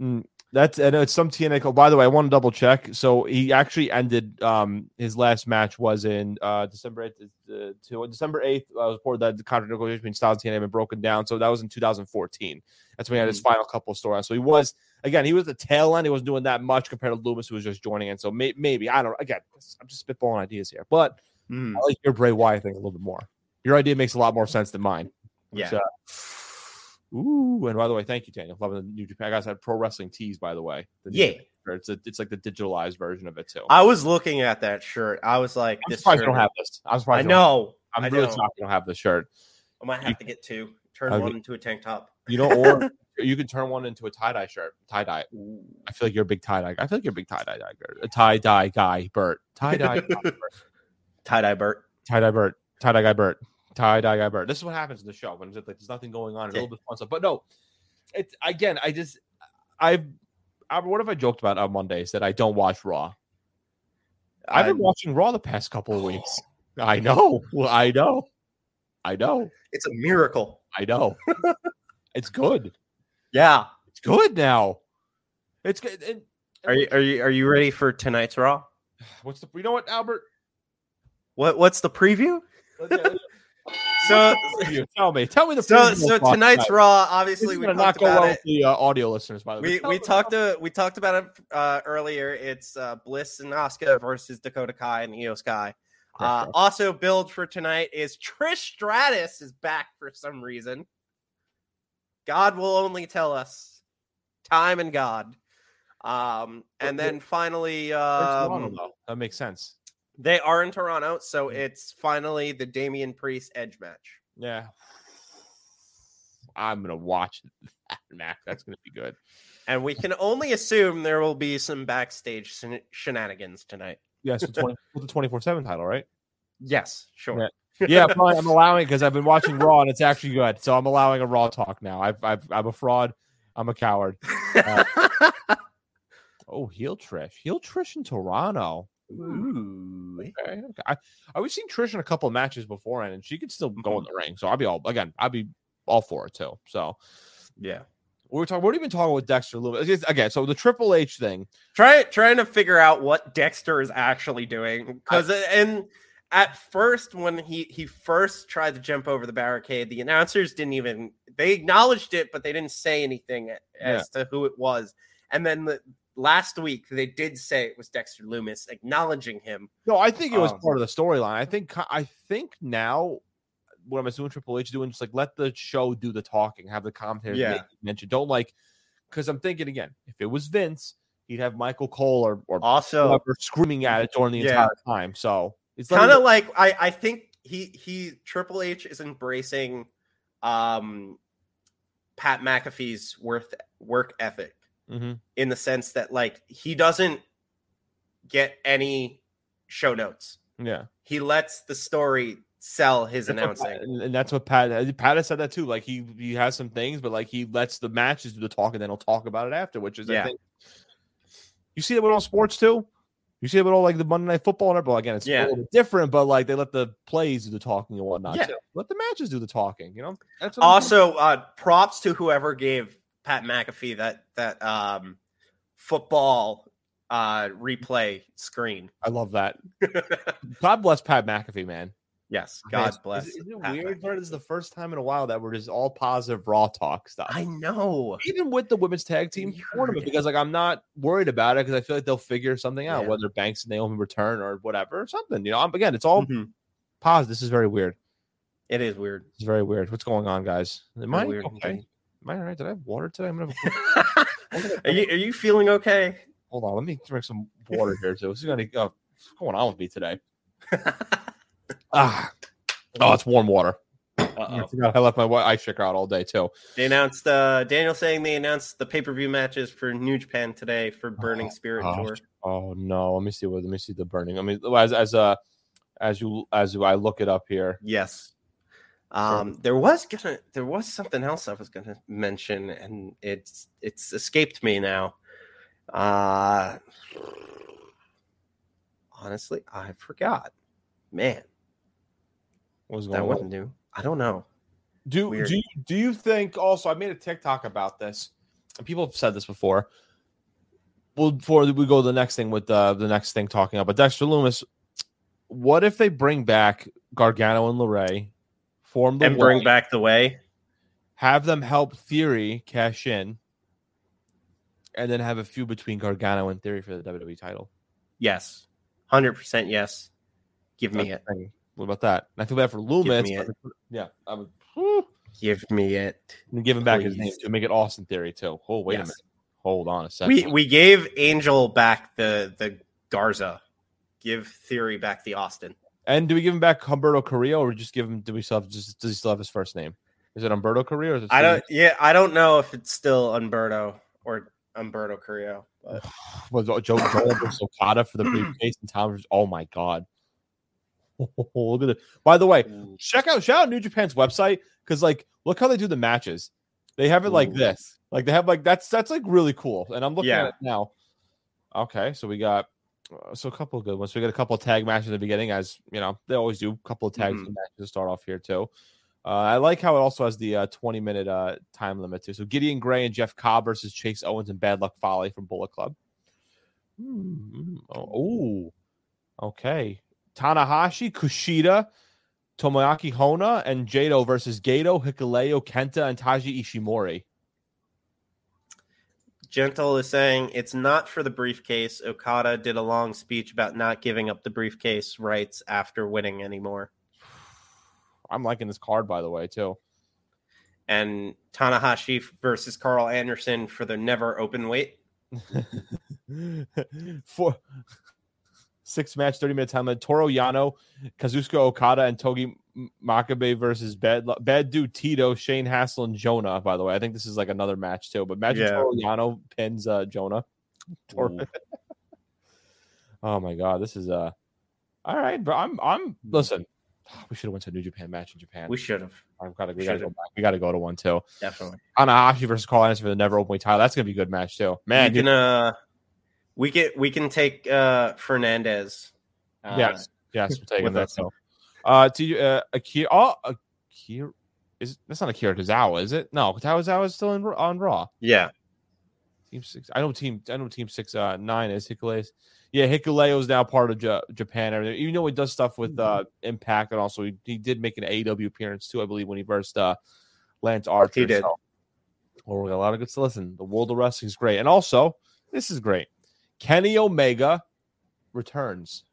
mm, that's and it's some TNA. call. By the way, I want to double check. So he actually ended. Um, his last match was in uh December eighth. Uh, to December eighth. I was reported that the contract negotiation between Styles and TNA had been broken down. So that was in 2014. That's when he had his final couple of storylines. So he was again. He was the tail end. He wasn't doing that much compared to Lumis, who was just joining in. So may, maybe I don't. Again, I'm just spitballing ideas here, but hmm, I like your Bray Wyatt thing a little bit more. Your idea makes a lot more sense than mine. Yeah. So, ooh, and by the way, thank you, Daniel. Loving the New Japan. I guys had pro wrestling tees, by the way. The Yeah. It's a, it's like the digitalized version of it too. I was looking at that shirt. I was like, I'm this surprised shirt. you don't have this. I'm I surprised. you don't- know. I'm I really shocked you don't have this shirt. I might have to get two. Turn Okay. one into a tank top. You know, or *laughs* you can turn one into a tie dye shirt. Tie dye. I feel like you're a big tie dye. I feel like you're a big tie dye guy. A tie dye guy, Bert. Tie dye. Tie dye Bert. tie dye Bert, tie dye guy Bert, tie dye guy Bert. This is what happens in the show when it's like there's nothing going on, a little bit fun stuff. But no, it's again, I just I've I, what have I joked about on Mondays that I don't watch Raw? I've been I'm- watching Raw the past couple of weeks. Oh. I know, Well, I know, I know, It's a miracle. I know. *laughs* it's good. Yeah. It's good now. It's good. And, Are you are you are you ready for tonight's Raw? *sighs* what's the? You know what, Albert? What what's the preview? So tell me, tell me the. so so tonight's tonight. Raw. Obviously, we gonna not talked go about well it. with the uh, audio listeners. By the way, We we talked to we talked about it uh, earlier. It's uh, Bliss and Asuka versus Dakota Kai and Iyo Sky. Uh, also, build for tonight is Trish Stratus is back for some reason. God will only tell us. Time and God. Um, and then finally, um. That makes sense. They are in Toronto, so Mm. it's finally the Damian Priest Edge match. Yeah. I'm gonna watch *laughs* that, Mac. That's gonna be good. And we can only assume there will be some backstage shen- shenanigans tonight. Yes, the 20, with *laughs* the 24 7 title, right? Yes, sure. Yeah, *laughs* fine. I'm allowing because I've been watching Raw and it's actually good. So I'm allowing a Raw talk now. I've, I've I'm a fraud. I'm a coward. Oh, heel Trish, heel Trish in Toronto. Ooh. Okay, okay. I, I we've seen Trish in a couple of matches before, and she could still go in Mm-hmm. the ring. So I'll be all again. I'll be all for it too. So Yeah. we we're talking. You been talking with Dexter Lewis? It's- Again, so the Triple H thing. Try trying to figure out what Dexter is actually doing because and at first when he he first tried to jump over the barricade, the announcers didn't even they acknowledged it, but they didn't say anything as to who it was. And then the last week they did say it was Dexter Lumis, acknowledging him. No, I think it was Um, part of the storyline. I think I think now what I'm assuming Triple H doing just like let the show do the talking, have the commentators Yeah. mention. Don't like because I'm thinking again, if it was Vince, he'd have Michael Cole or or Also, whoever screaming at it during the Yeah. entire time. So it's kind of like I I think he he Triple H is embracing um Pat McAfee's worth work ethic hmm in the sense that like he doesn't get any show notes. Yeah. He lets the story sell his That's announcing. Pat- and that's what Pat uh, Pat has said that too. Like he he has some things, but like he lets the matches do the talk, and then he'll talk about it after. Which is I Yeah. think you see that with all sports too. You see it with all like the Monday Night Football and everything. Again, it's Yeah. a little bit different, but like they let the plays do the talking and whatnot. Yeah. too. Let the matches do the talking. You know. That's Also, uh props to whoever gave Pat McAfee that that um football uh replay screen. I love that. *laughs* God bless Pat McAfee, man. yes, God is- bless. Is, it Pat weird? This is the first time in a while that we're just all positive raw talk stuff. I know. even with the women's tag team Weird. tournament because like I'm not worried about it because I feel like they'll figure something out Yeah. whether Banks and Naomi return or whatever or something. You know, I'm, again, it's all Mhm. positive. This is very weird. It is weird. It's very weird. What's going on, guys? Am I weird okay? Am I all right? Did I have water today? I'm gonna have a, *laughs* *laughs* are you are you feeling okay? hold on. Let me drink some water here So, This gonna uh, what's going on with me today? *laughs* Ah, oh, it's warm water. I Uh-oh. forgot I left my ice shaker out all day too. They announced uh Daniel saying they announced the pay-per-view matches for New Japan today for Burning Oh, Spirit. Tour. Oh no! Let me see what. Let me see the burning. I mean, as as uh as you as I look it up here. Yes. Um there was gonna there was something else I was gonna mention and it's it's escaped me now. Uh honestly, I forgot. Man, What was going that on? wasn't new. I don't know. Do Weird. do you, do you think also I made a TikTok about this, and people have said this before. Well, before we go to the next thing with uh, the next thing talking about Dexter Lumis, what if they bring back Gargano and LeRae, form the and bring Way, back the way. have them help Theory cash in, and then have a feud between Gargano and Theory for the WWE title? Yes. 100% yes. Give me it. That's thing. What about that? I feel bad for Lumis. yeah, I would whew, Give me it. and give him back his name Please. to make it Austin Theory too. Oh wait a minute, hold on a second. We we gave Angel back the the Garza. Give Theory back the Austin. And do we give him back Humberto Carrillo, or just give him? Do we still have, just does he still have his first name? Is it Humberto Carrillo? Or is it I don't yeah, I don't know if it's still Umberto or Umberto Carrillo. But *sighs* was Joe versus Okada for the briefcase *clears throat* and Tom. Oh my god! *laughs* look at it. By the way, check out shout out New Japan's website because like look how they do the matches. They have it like this. Like they have like that's that's like really cool. And I'm looking Yeah. at it now. Okay, so we got so a couple of good ones. We got a couple of tag matches in the beginning, as you know they always do. A couple of tag Mhm. matches to start off here too. Uh, I like how it also has the uh, 20 minute uh, time limit too. So Gideon Gray and Jeff Cobb versus Chase Owens and Bad Luck Fale from Bullet Club. Hmm, Oh, ooh. okay. Tanahashi, Kushida, Tomoaki Honma, and Jado versus Gedo, Hikuleo, Kenta, and Taiji Ishimori. Gentle is saying it's not for the briefcase. Okada did a long speech about not giving up the briefcase rights after winning anymore. I'm liking this card, by the way, too. And Tanahashi versus Karl Anderson for the never open weight. *laughs* For six match, 30 minute time limit. Toru Yano, Kazuchika Okada, and Togi Makabe versus Bad, Bad Dude Tito, Shane Haste, and Jonah, by the way. I think this is like another match, too. But imagine Yeah. Toru Yano pins uh, Jonah. *laughs* Oh my god, this is uh all right, but I'm I'm listen. *sighs* We should have went to a New Japan match in Japan. We should have I've got to we we got to go back. We got to go to one too. definitely. Tanahashi versus Karl Anderson for the never open title. That's gonna be a good match too. Man, we can uh, we get we can take uh Fernandez. Uh, yes, yes, we're taking that us. Uh, to uh, Akira, oh, Akira is that's not Akira Tozawa, is it? No, Tozawa is still in, on Raw. Yeah. Team six. I know team. I know team six. Uh, nine is Hikuleo. Yeah, Hikuleo is now part of Ja- Japan. Everything. Even though he does stuff with uh Impact, and also he, he did make an AEW appearance too, I believe, when he versed uh Lance Archer. He did. So, well, we got a lot of good to listen. The world of wrestling is great, and also this is great. Kenny Omega returns.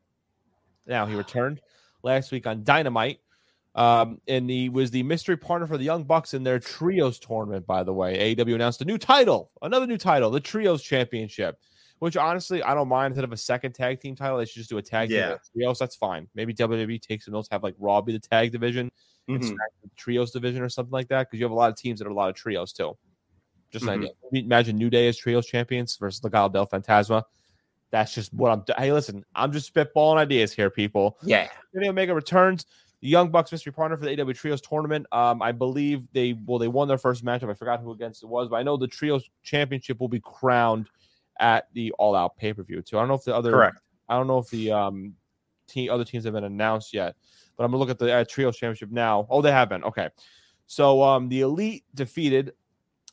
Now he *gasps* returned last week on Dynamite. Um, and he was the mystery partner for the Young Bucks in their trios tournament, by the way. AEW announced a new title, another new title, the Trios Championship, Which honestly, I don't mind instead of a second tag team title. They should just do a tag Yeah. with trios. That's fine. Maybe WWE takes some notes, have like Raw be the tag division, Mhm. The trios division or something like that. Because you have a lot of teams that are a lot of trios too. Just an Mhm. idea. Imagine New Day as trios champions versus Legado del Fantasma. That's just what I'm. Doing. Hey, listen, I'm just spitballing ideas here, people. Yeah. Kenny Omega returns. The Young Bucks mystery partner for the AEW Trios tournament. Um, I believe they well they won their first matchup. I forgot who against it was, but I know the Trios championship will be crowned at the All Out pay per view too. I don't know if the other Correct. I don't know if the um team other teams have been announced yet, but I'm gonna look at the uh, Trios championship now. Oh, they have been. Okay, so um the Elite defeated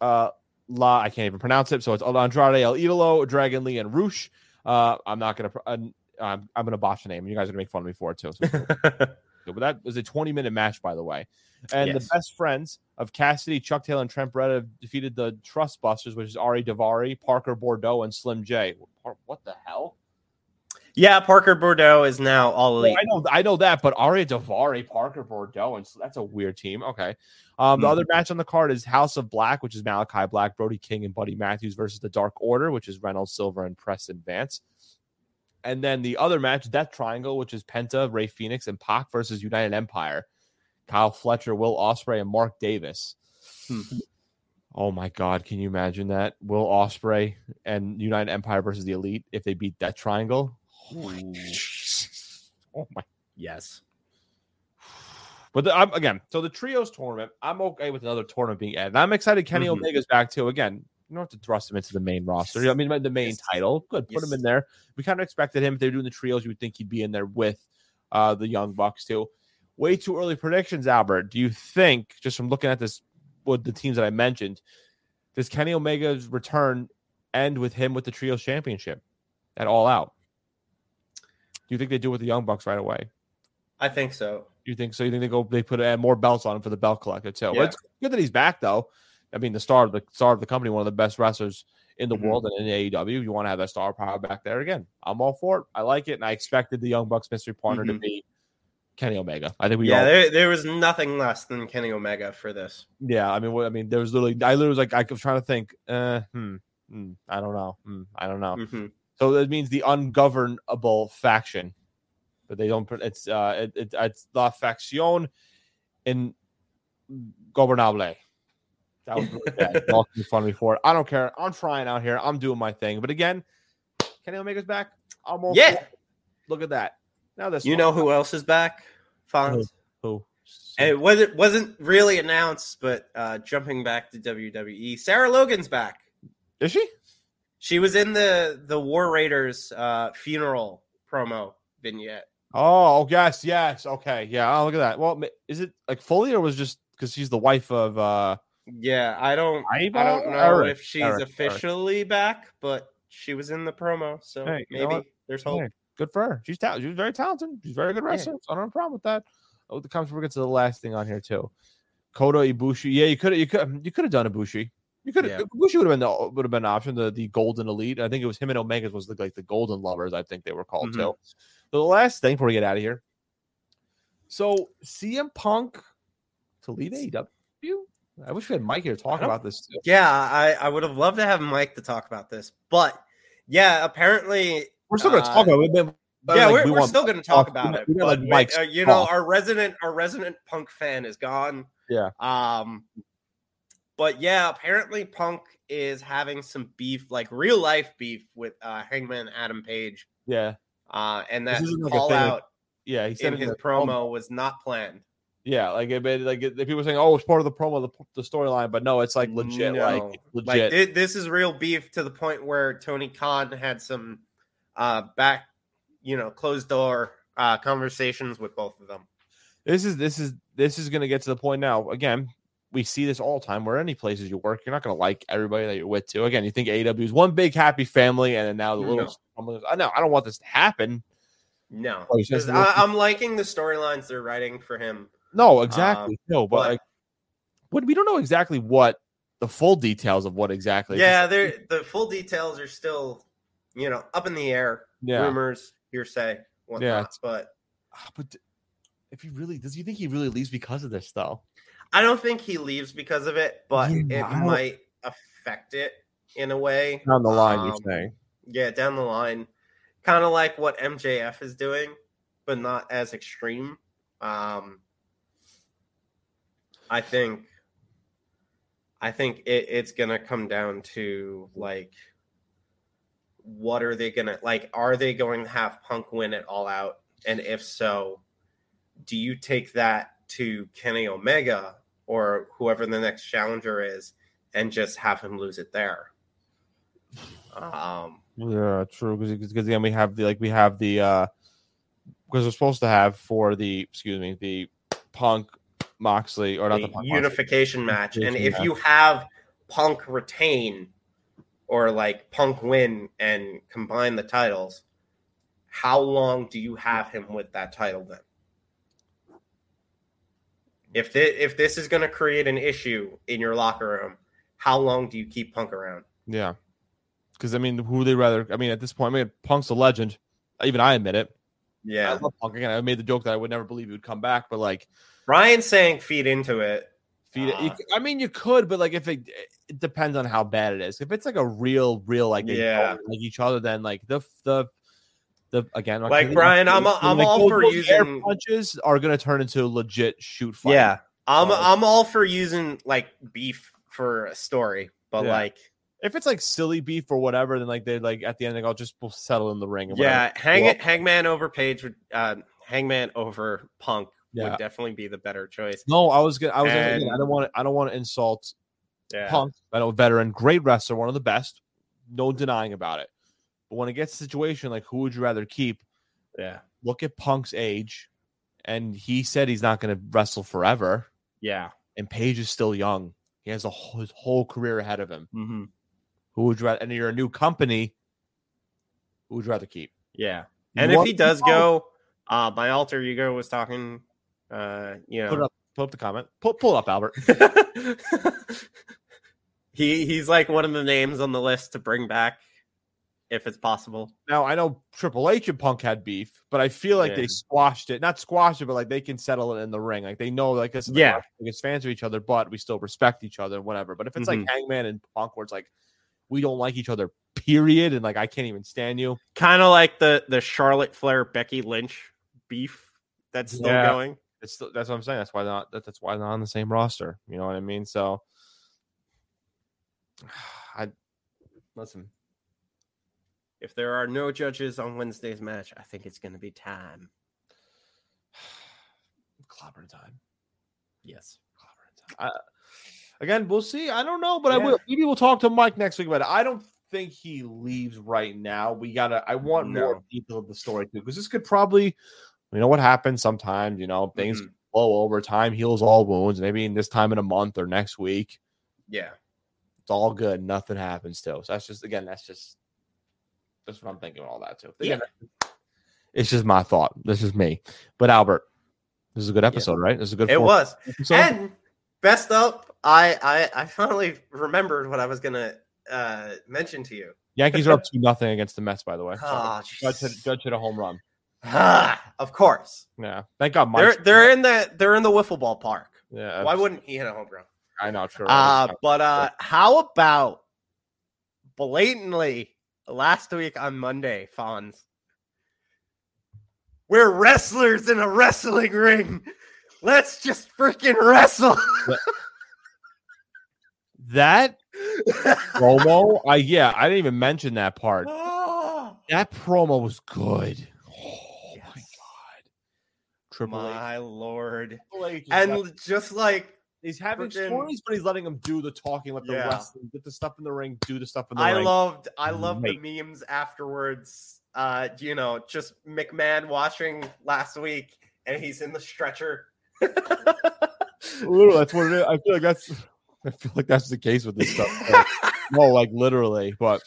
uh La I can't even pronounce it. So it's Andrade El Idolo, Dragon Lee, and Rush. Uh, I'm not gonna. Uh, I'm, I'm gonna botch the name. You guys are gonna make fun of me for it too. So *laughs* but that was a 20 minute match, by the way. And Yes. the best friends of Cassidy, Chuck Taylor, and Trent Beretta defeated the Trust Busters, which is Ari Davari, Parker Boudreaux, and Slim J. What the hell? Yeah, Parker Boudreaux is now all Well, elite. I know, I know that, but Ari Davari, Parker Boudreaux, and so that's a weird team. Okay. Um, the Hmm. other match on the card is House of Black, which is Malachi Black, Brody King, and Buddy Matthews versus the Dark Order, which is Reynolds Silver and Preston Vance. And then the other match, Death Triangle, which is Penta, Rey Fénix, and Pac versus United Empire. Kyle Fletcher, Will Ospreay, and Mark Davis. Hmm. Oh my God! Can you imagine that Will Ospreay and United Empire versus the Elite if they beat Death Triangle? Oh my yes. But the, I'm, again, so the trios tournament, I'm okay with another tournament being added. I'm excited Kenny Mhm. Omega's back too. Again, you don't have to thrust him into the main roster. I mean, the main Yes. title. Good, put him in there. We kind of expected him. If they're doing the trios, you would think he'd be in there with uh, the Young Bucks too. Way too early predictions, Albert. Do you think, just from looking at this, with the teams that I mentioned, does Kenny Omega's return end with him with the trios championship at All Out? Do you think they do with the Young Bucks right away? I think so. You think so? You think they go? They put add more belts on him for the belt collector too. Well, Yeah. it's good that he's back though. I mean, the star of the star of the company, one of the best wrestlers in the Mhm. world, and in AEW. You want to have that star power back there again. I'm all for it. I like it, and I expected the Young Bucks mystery partner to Mhm. be Kenny Omega. I think we yeah, all. there, there was nothing less than Kenny Omega for this. Yeah, I mean, what, I mean, there was literally. I literally was like, I was trying to think. Uh, hmm, hmm, I don't know. Hmm, I don't know. Mhm. So that means the ungovernable faction, but they don't. put- It's uh, it, it, it's la facción ingobernable. That was really bad. *laughs* Y'all can fun me for it. I don't care. I'm trying out here. I'm doing my thing. But again, Kenny Omega's back. I'm all Yeah. Look at that. Now this You one. know who else is back? Fonz. who? And it wasn't wasn't really announced, but uh, jumping back to WWE, Sarah Logan's back. Is she? She was in the the War Raiders uh, funeral promo vignette. Oh yes, yes. Okay, yeah. Oh, look at that. Well, is it like fully or was just because she's the wife of? uh Yeah, I don't I don't know Eric, if she's Eric, Eric. officially back, but she was in the promo, so Hey, you know maybe there's hope. Hey, good for her. She's talented. She's very talented. She's very good Yeah. wrestler. So I don't have a problem with that. Oh, the comes we get to the last thing on here too. Kota Ibushi. Yeah, you could have you could you could have done Ibushi. You could have Yeah. Ibushi would have been the would have been an option. The the Golden Elite. I think it was him and Omega's was the, like the Golden Lovers. I think they were called Mhm. too. So the last thing before we get out of here. So CM Punk to lead AEW. I wish we had Mike here to talk about this too. Yeah, I, I would have loved to have Mike to talk about this, but yeah, apparently We're still going to Uh, talk about it. but- yeah, like, we're, we we're still going to talk about it. but, like, Mike's uh, you know, our resident our resident Punk fan is gone. Yeah. Um, but yeah, apparently Punk is having some beef, like real life beef, with uh, Hangman Adam Page. Yeah, Uh, and that like a call like, out yeah. He said in his promo was not planned. Yeah, like it, made- like it, people saying, "Oh, it's part of the promo, the, the storyline," but no, it's like legit, No. like Like legit. this is real beef to the point where Tony Khan had some uh back, you know, closed door uh conversations with both of them. this is this is this is going to get to the point now. Again, we see this all the time. Where any places you work, you're not going to like everybody that you're with. Too. Again, you think AEW is one big happy family, and then now the little. I know I don't want this to happen. No, you said 'Cause it's a little- I, I'm liking the storylines they're writing for him. No, exactly. no, but, but- like, what we don't know exactly what the full details of what exactly. yeah, they're the full details are still, you know, up in the air. yeah. Rumors, hearsay, whatnot. Yeah. But Ah, But if he really does, he think he really leaves because of this though? I don't think he leaves because of it, but Yeah, it might affect it in a way. Down the line, you're Um, saying. Yeah, down the line, kind of like what MJF is doing, but not as extreme. Um, I think, I think it, it's gonna come down to like, what are they gonna like? Are they going to have Punk win it all out? And if so, do you take that to Kenny Omega or whoever the next challenger is, and just have him lose it there? Um, Yeah, true. Because again, we have the like we have the uh because we're supposed to have for the excuse me the Punk Moxley or not the, Punk Moxley. unification match. And Unification if you have Punk retain or like Punk win and combine the titles, how long do you have him with that title then? If this, if this is going to create an issue in your locker room, how long do you keep Punk around? Yeah, because I mean, who would they rather? I mean, at this point, I mean, Punk's a legend. Even I admit it. Yeah, I love Punk. Again, I made the joke that I would never believe he would come back, but like, Ryan's saying feed into it. feed it. Uh. c- I mean, you could, but like, if it, it depends on how bad it is. If it's like a real, real like Yeah. like each other, then like the the the again, Like, Brian, I'm- I'm like, all for those air using- punches are gonna turn into legit shoot fight. Yeah, I'm Oh. I'm all for using like beef for a story, but Yeah. like if it's like silly beef or whatever, then like they like at the end, like I'll just we'll settle in the ring. Yeah, whatever. hang Well, it, Hangman over Page would uh, Hangman over Punk Yeah. would definitely be the better choice. No, I was gonna. I was. gonna, And- I don't want. to I don't want to insult Yeah, Punk. I know veteran, great wrestler, one of the best. No denying about it. But when it gets to a situation like who would you rather keep? yeah, Look at Punk's age, and he said he's not going to wrestle forever. yeah. And Page is still young. He has a whole, his whole career ahead of him. Mm-hmm. Who would you rather? And you're a new company. Who would you rather keep? Yeah, and if he does go, uh, my alter ego was talking. Uh, you put know, up. Pull up the comment. Pull, pull up, Albert. *laughs* he he's like one of the names on the list to bring back if it's possible. Now I know Triple H and Punk had beef, but I feel like Yeah. they squashed it. Not squashed it, but like they can settle it in the ring. Like they know, like this is Yeah. yeah, against fans of each other, but we still respect each other, whatever. But if it's Mhm. like Hangman and Punk, where it's like we don't like each other, period, and like I can't even stand you. Kind of like the the Charlotte Flair Becky Lynch beef that's still Yeah. going. It's still, that's what I'm saying. That's why not. That, that's why they're not on the same roster. You know what I mean? So, *sighs* I listen. If there are no judges on Wednesday's match, I think it's going to be time. *sighs* Clobber time. Yes. Clobber time. I, again, we'll see. I don't know, but I will. Maybe we'll talk to Mike next week about it. I don't think he leaves right now. We gotta. I want more detail of the story too, because this could probably. You know what happens sometimes. You know things Mhm. blow over. Time heals all wounds. Maybe in this time in a month or next week, Yeah. it's all good. Nothing happens to. So that's just again. That's just. That's what I'm thinking. All that too. Again, it's just my thought. This is me. But Albert, this is a good episode, right? This is a good. It was. episode? And best up, I, I I finally remembered what I was going to uh mention to you. Yankees are up to nothing against the Mets, by the way. Oh, Judge hit, Judge hit a home run. Ah, of course. Yeah, thank God. They're they're in the they're in the wiffle ball park. yeah, Why wouldn't he hit a home run? I know? sure. Uh, but uh, how about blatantly last week on Monday, Fonz? We're wrestlers in a wrestling ring. Let's just freaking wrestle. that promo, I yeah, I didn't even mention that part. oh, *gasps* That promo was good. Oh my god, Triple H. lord. Triple H And just like he's having freaking- stories, but he's letting them do the talking, let the Yeah. wrestling, get the stuff in the ring, do the stuff in the I ring. loved I loved the memes afterwards. Uh, you know, just McMahon watching last week and he's in the stretcher. Literally, that's what it is. I feel like that's. I feel like that's the case with this stuff. *laughs* no, like literally, but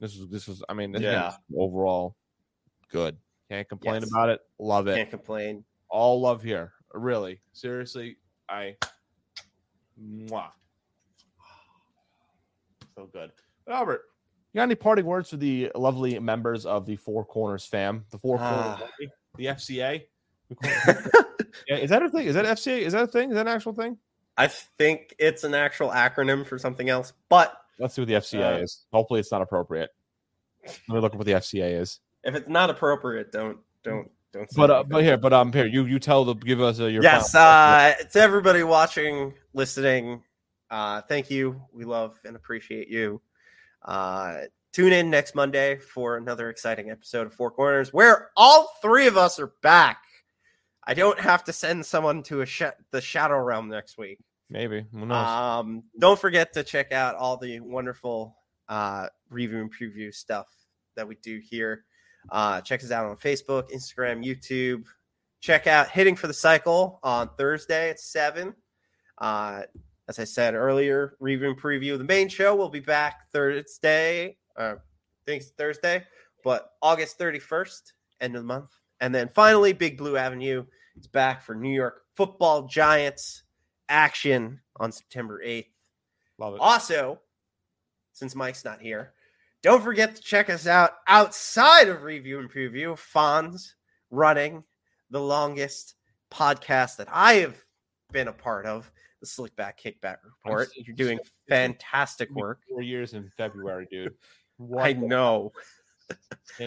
this was this was. I mean, Yeah. overall good. Can't complain Yes. about it. Love it. Can't complain. All love here. Really, seriously, I. Mwah. So good. But Albert, you got any parting words for the lovely members of the Four Corners fam? The Four Corners, Ah. the FCA. We call it- *laughs* yeah, is that a thing? Is that FCA? Is that a thing? Is that an actual thing? I think it's an actual acronym for something else, but Let's see what the FCA Uh, is. Hopefully, it's not appropriate. Let me look up what the FCA is. If it's not appropriate, don't don't don't. But uh, but here, but um, here you you tell the give us uh, your yes, uh, to everybody watching, listening, uh, thank you. We love and appreciate you. Uh, tune in next Monday for another exciting episode of Four Corners, where all three of us are back. I don't have to send someone to a sh- the Shadow Realm next week. maybe who knows? Um, don't forget to check out all the wonderful uh, review and preview stuff that we do here. Uh, check us out on Facebook, Instagram, YouTube. Check out Hitting for the Cycle on Thursday at 7. Uh, as I said earlier, review and preview. The main show We'll be back Thursday. Uh, I think it's Thursday, but August 31st, end of the month. And then finally, Big Blue Avenue is back for New York football giants action on September 8th. Love it. Also, since Mike's not here, don't forget to check us out outside of review and preview. Fonz running the longest podcast that I have been a part of, the Slickback Kickback Report. You're doing fantastic work. Four years in February, dude. *laughs* I know.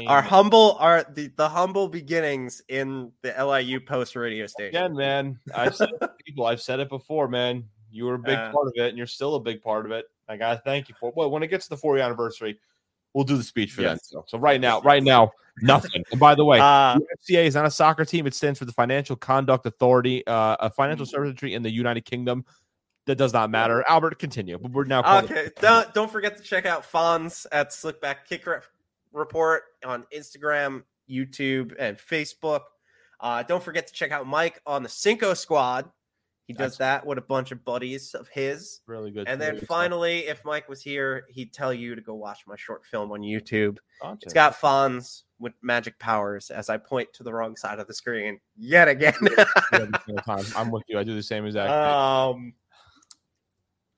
Our humble are the, the humble beginnings in the LIU post radio station. again, man. I've said people. I've said it before, man. You were a big Uh, part of it, and you're still a big part of it. I gotta thank you for. Well, when it gets to the four year anniversary, we'll do the speech for Yes. them. So, so right now, right now, nothing. And by the way, Uh, the FCA is not a soccer team. It stands for the Financial Conduct Authority, uh, a financial Mm. service entity in the United Kingdom. That does not matter. Albert, continue. But we're now it- Okay, don't don't forget to check out Fonz at Slickback Kick Report on Instagram, YouTube, and Facebook. Uh, don't forget to check out Mike on the Cinco Squad. He does that with a bunch of buddies of his. really good. And then finally, if Mike was here, he'd tell you to go watch my short film on YouTube. stuff. It's got Fonz with magic powers as I point to the wrong side of the screen yet again. *laughs* Time. I'm with you. I do the same exact. thing. Um,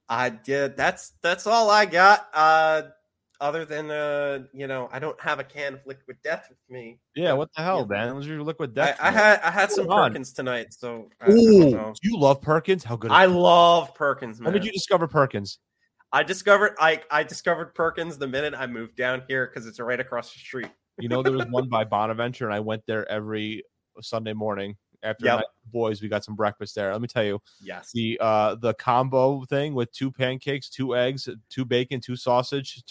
I did. That's that's all I got. Uh, other than uh, you know, I don't have a can of liquid death with me. yeah, what the hell, yeah. man? What's your liquid death? I had I had some on. Perkins tonight, so I, I Ooh, know. you love Perkins? How good? Is I love Perkins, man. did you discover Perkins? I discovered I I discovered Perkins the minute I moved down here because it's right across the street. You know, there was one *laughs* by Bonaventure, and I went there every Sunday morning after Yep. night with the boys. We got some breakfast there. Let me tell you, Yes. the uh the combo thing with two pancakes, two eggs, two bacon, two sausage.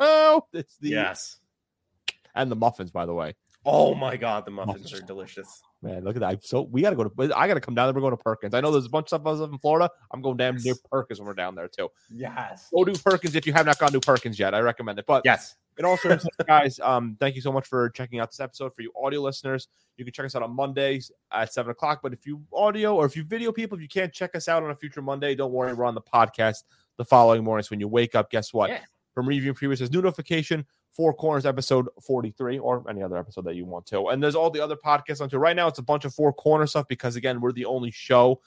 oh, *laughs* it's the Yes. and the muffins, by the way. Oh my god, the muffins Muffins. are delicious. Man, look at that! I'm so we got to go to. I got to come down there. We're going to Perkins. I know there's a bunch of stuff up in Florida. I'm going down near Perkins when we're down there too. Yes. Go do Perkins if you have not gone to Perkins yet. I recommend it. But Yes. And also, *laughs* guys, um, thank you so much for checking out this episode. For you audio listeners, you can check us out on Mondays at seven o'clock. But if you audio or if you video people, if you can't check us out on a future Monday, don't worry, we're on the podcast the following mornings when you wake up. Guess what? Yeah. From reviewing previous is new notification. Four Corners episode 43 or any other episode that you want to. And there's all the other podcasts on to. Right now, it's a bunch of Four Corner stuff because, again, we're the only show.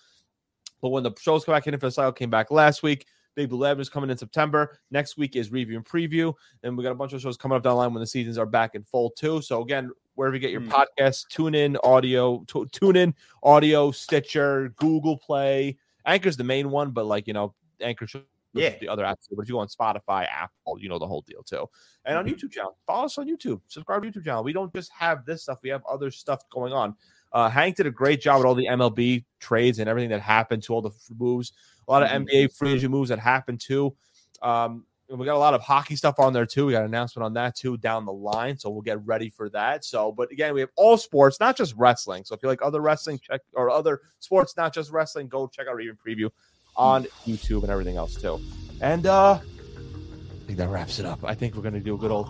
But when the shows come back in, for the cycle came back last week, Big Blue Lab is coming in September. Next week is review and preview. And we got a bunch of shows coming up down the line when the seasons are back in full too. So again, wherever you get your Mm. podcasts, tune in audio, t- tune in audio, Stitcher, Google Play. Anchor's the main one, but like you know, Anchor should Yeah. the other apps. But if you go on Spotify, Apple, you know the whole deal too. And on YouTube channel, follow us on YouTube. Subscribe to YouTube channel. We don't just have this stuff; we have other stuff going on. Uh, Hank did a great job with all the MLB trades and everything that happened to all the moves. A lot of Mhm. NBA free agent moves that happened too. Um, we got a lot of hockey stuff on there too. We got an announcement on that too down the line, so we'll get ready for that. So, but again, we have all sports, not just wrestling. So if you like other wrestling, check or other sports, not just wrestling, go check out even preview on YouTube and everything else too. And uh I think that wraps it up. I think we're gonna do a good old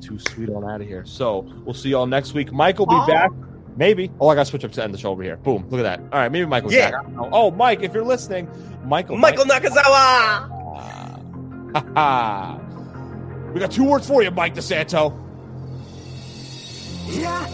too sweet on out of here. So we'll see y'all next week. Mike will be back. Maybe. Oh, I got to switch up to end the show over here. Boom. Look at that. All right. Maybe Michael's Yeah. back. I don't know. Oh, Mike, if you're listening, Michael. Michael Nakazawa. Ha ah. *laughs* ha. We got two words for you, Mike DeSanto. Yeah,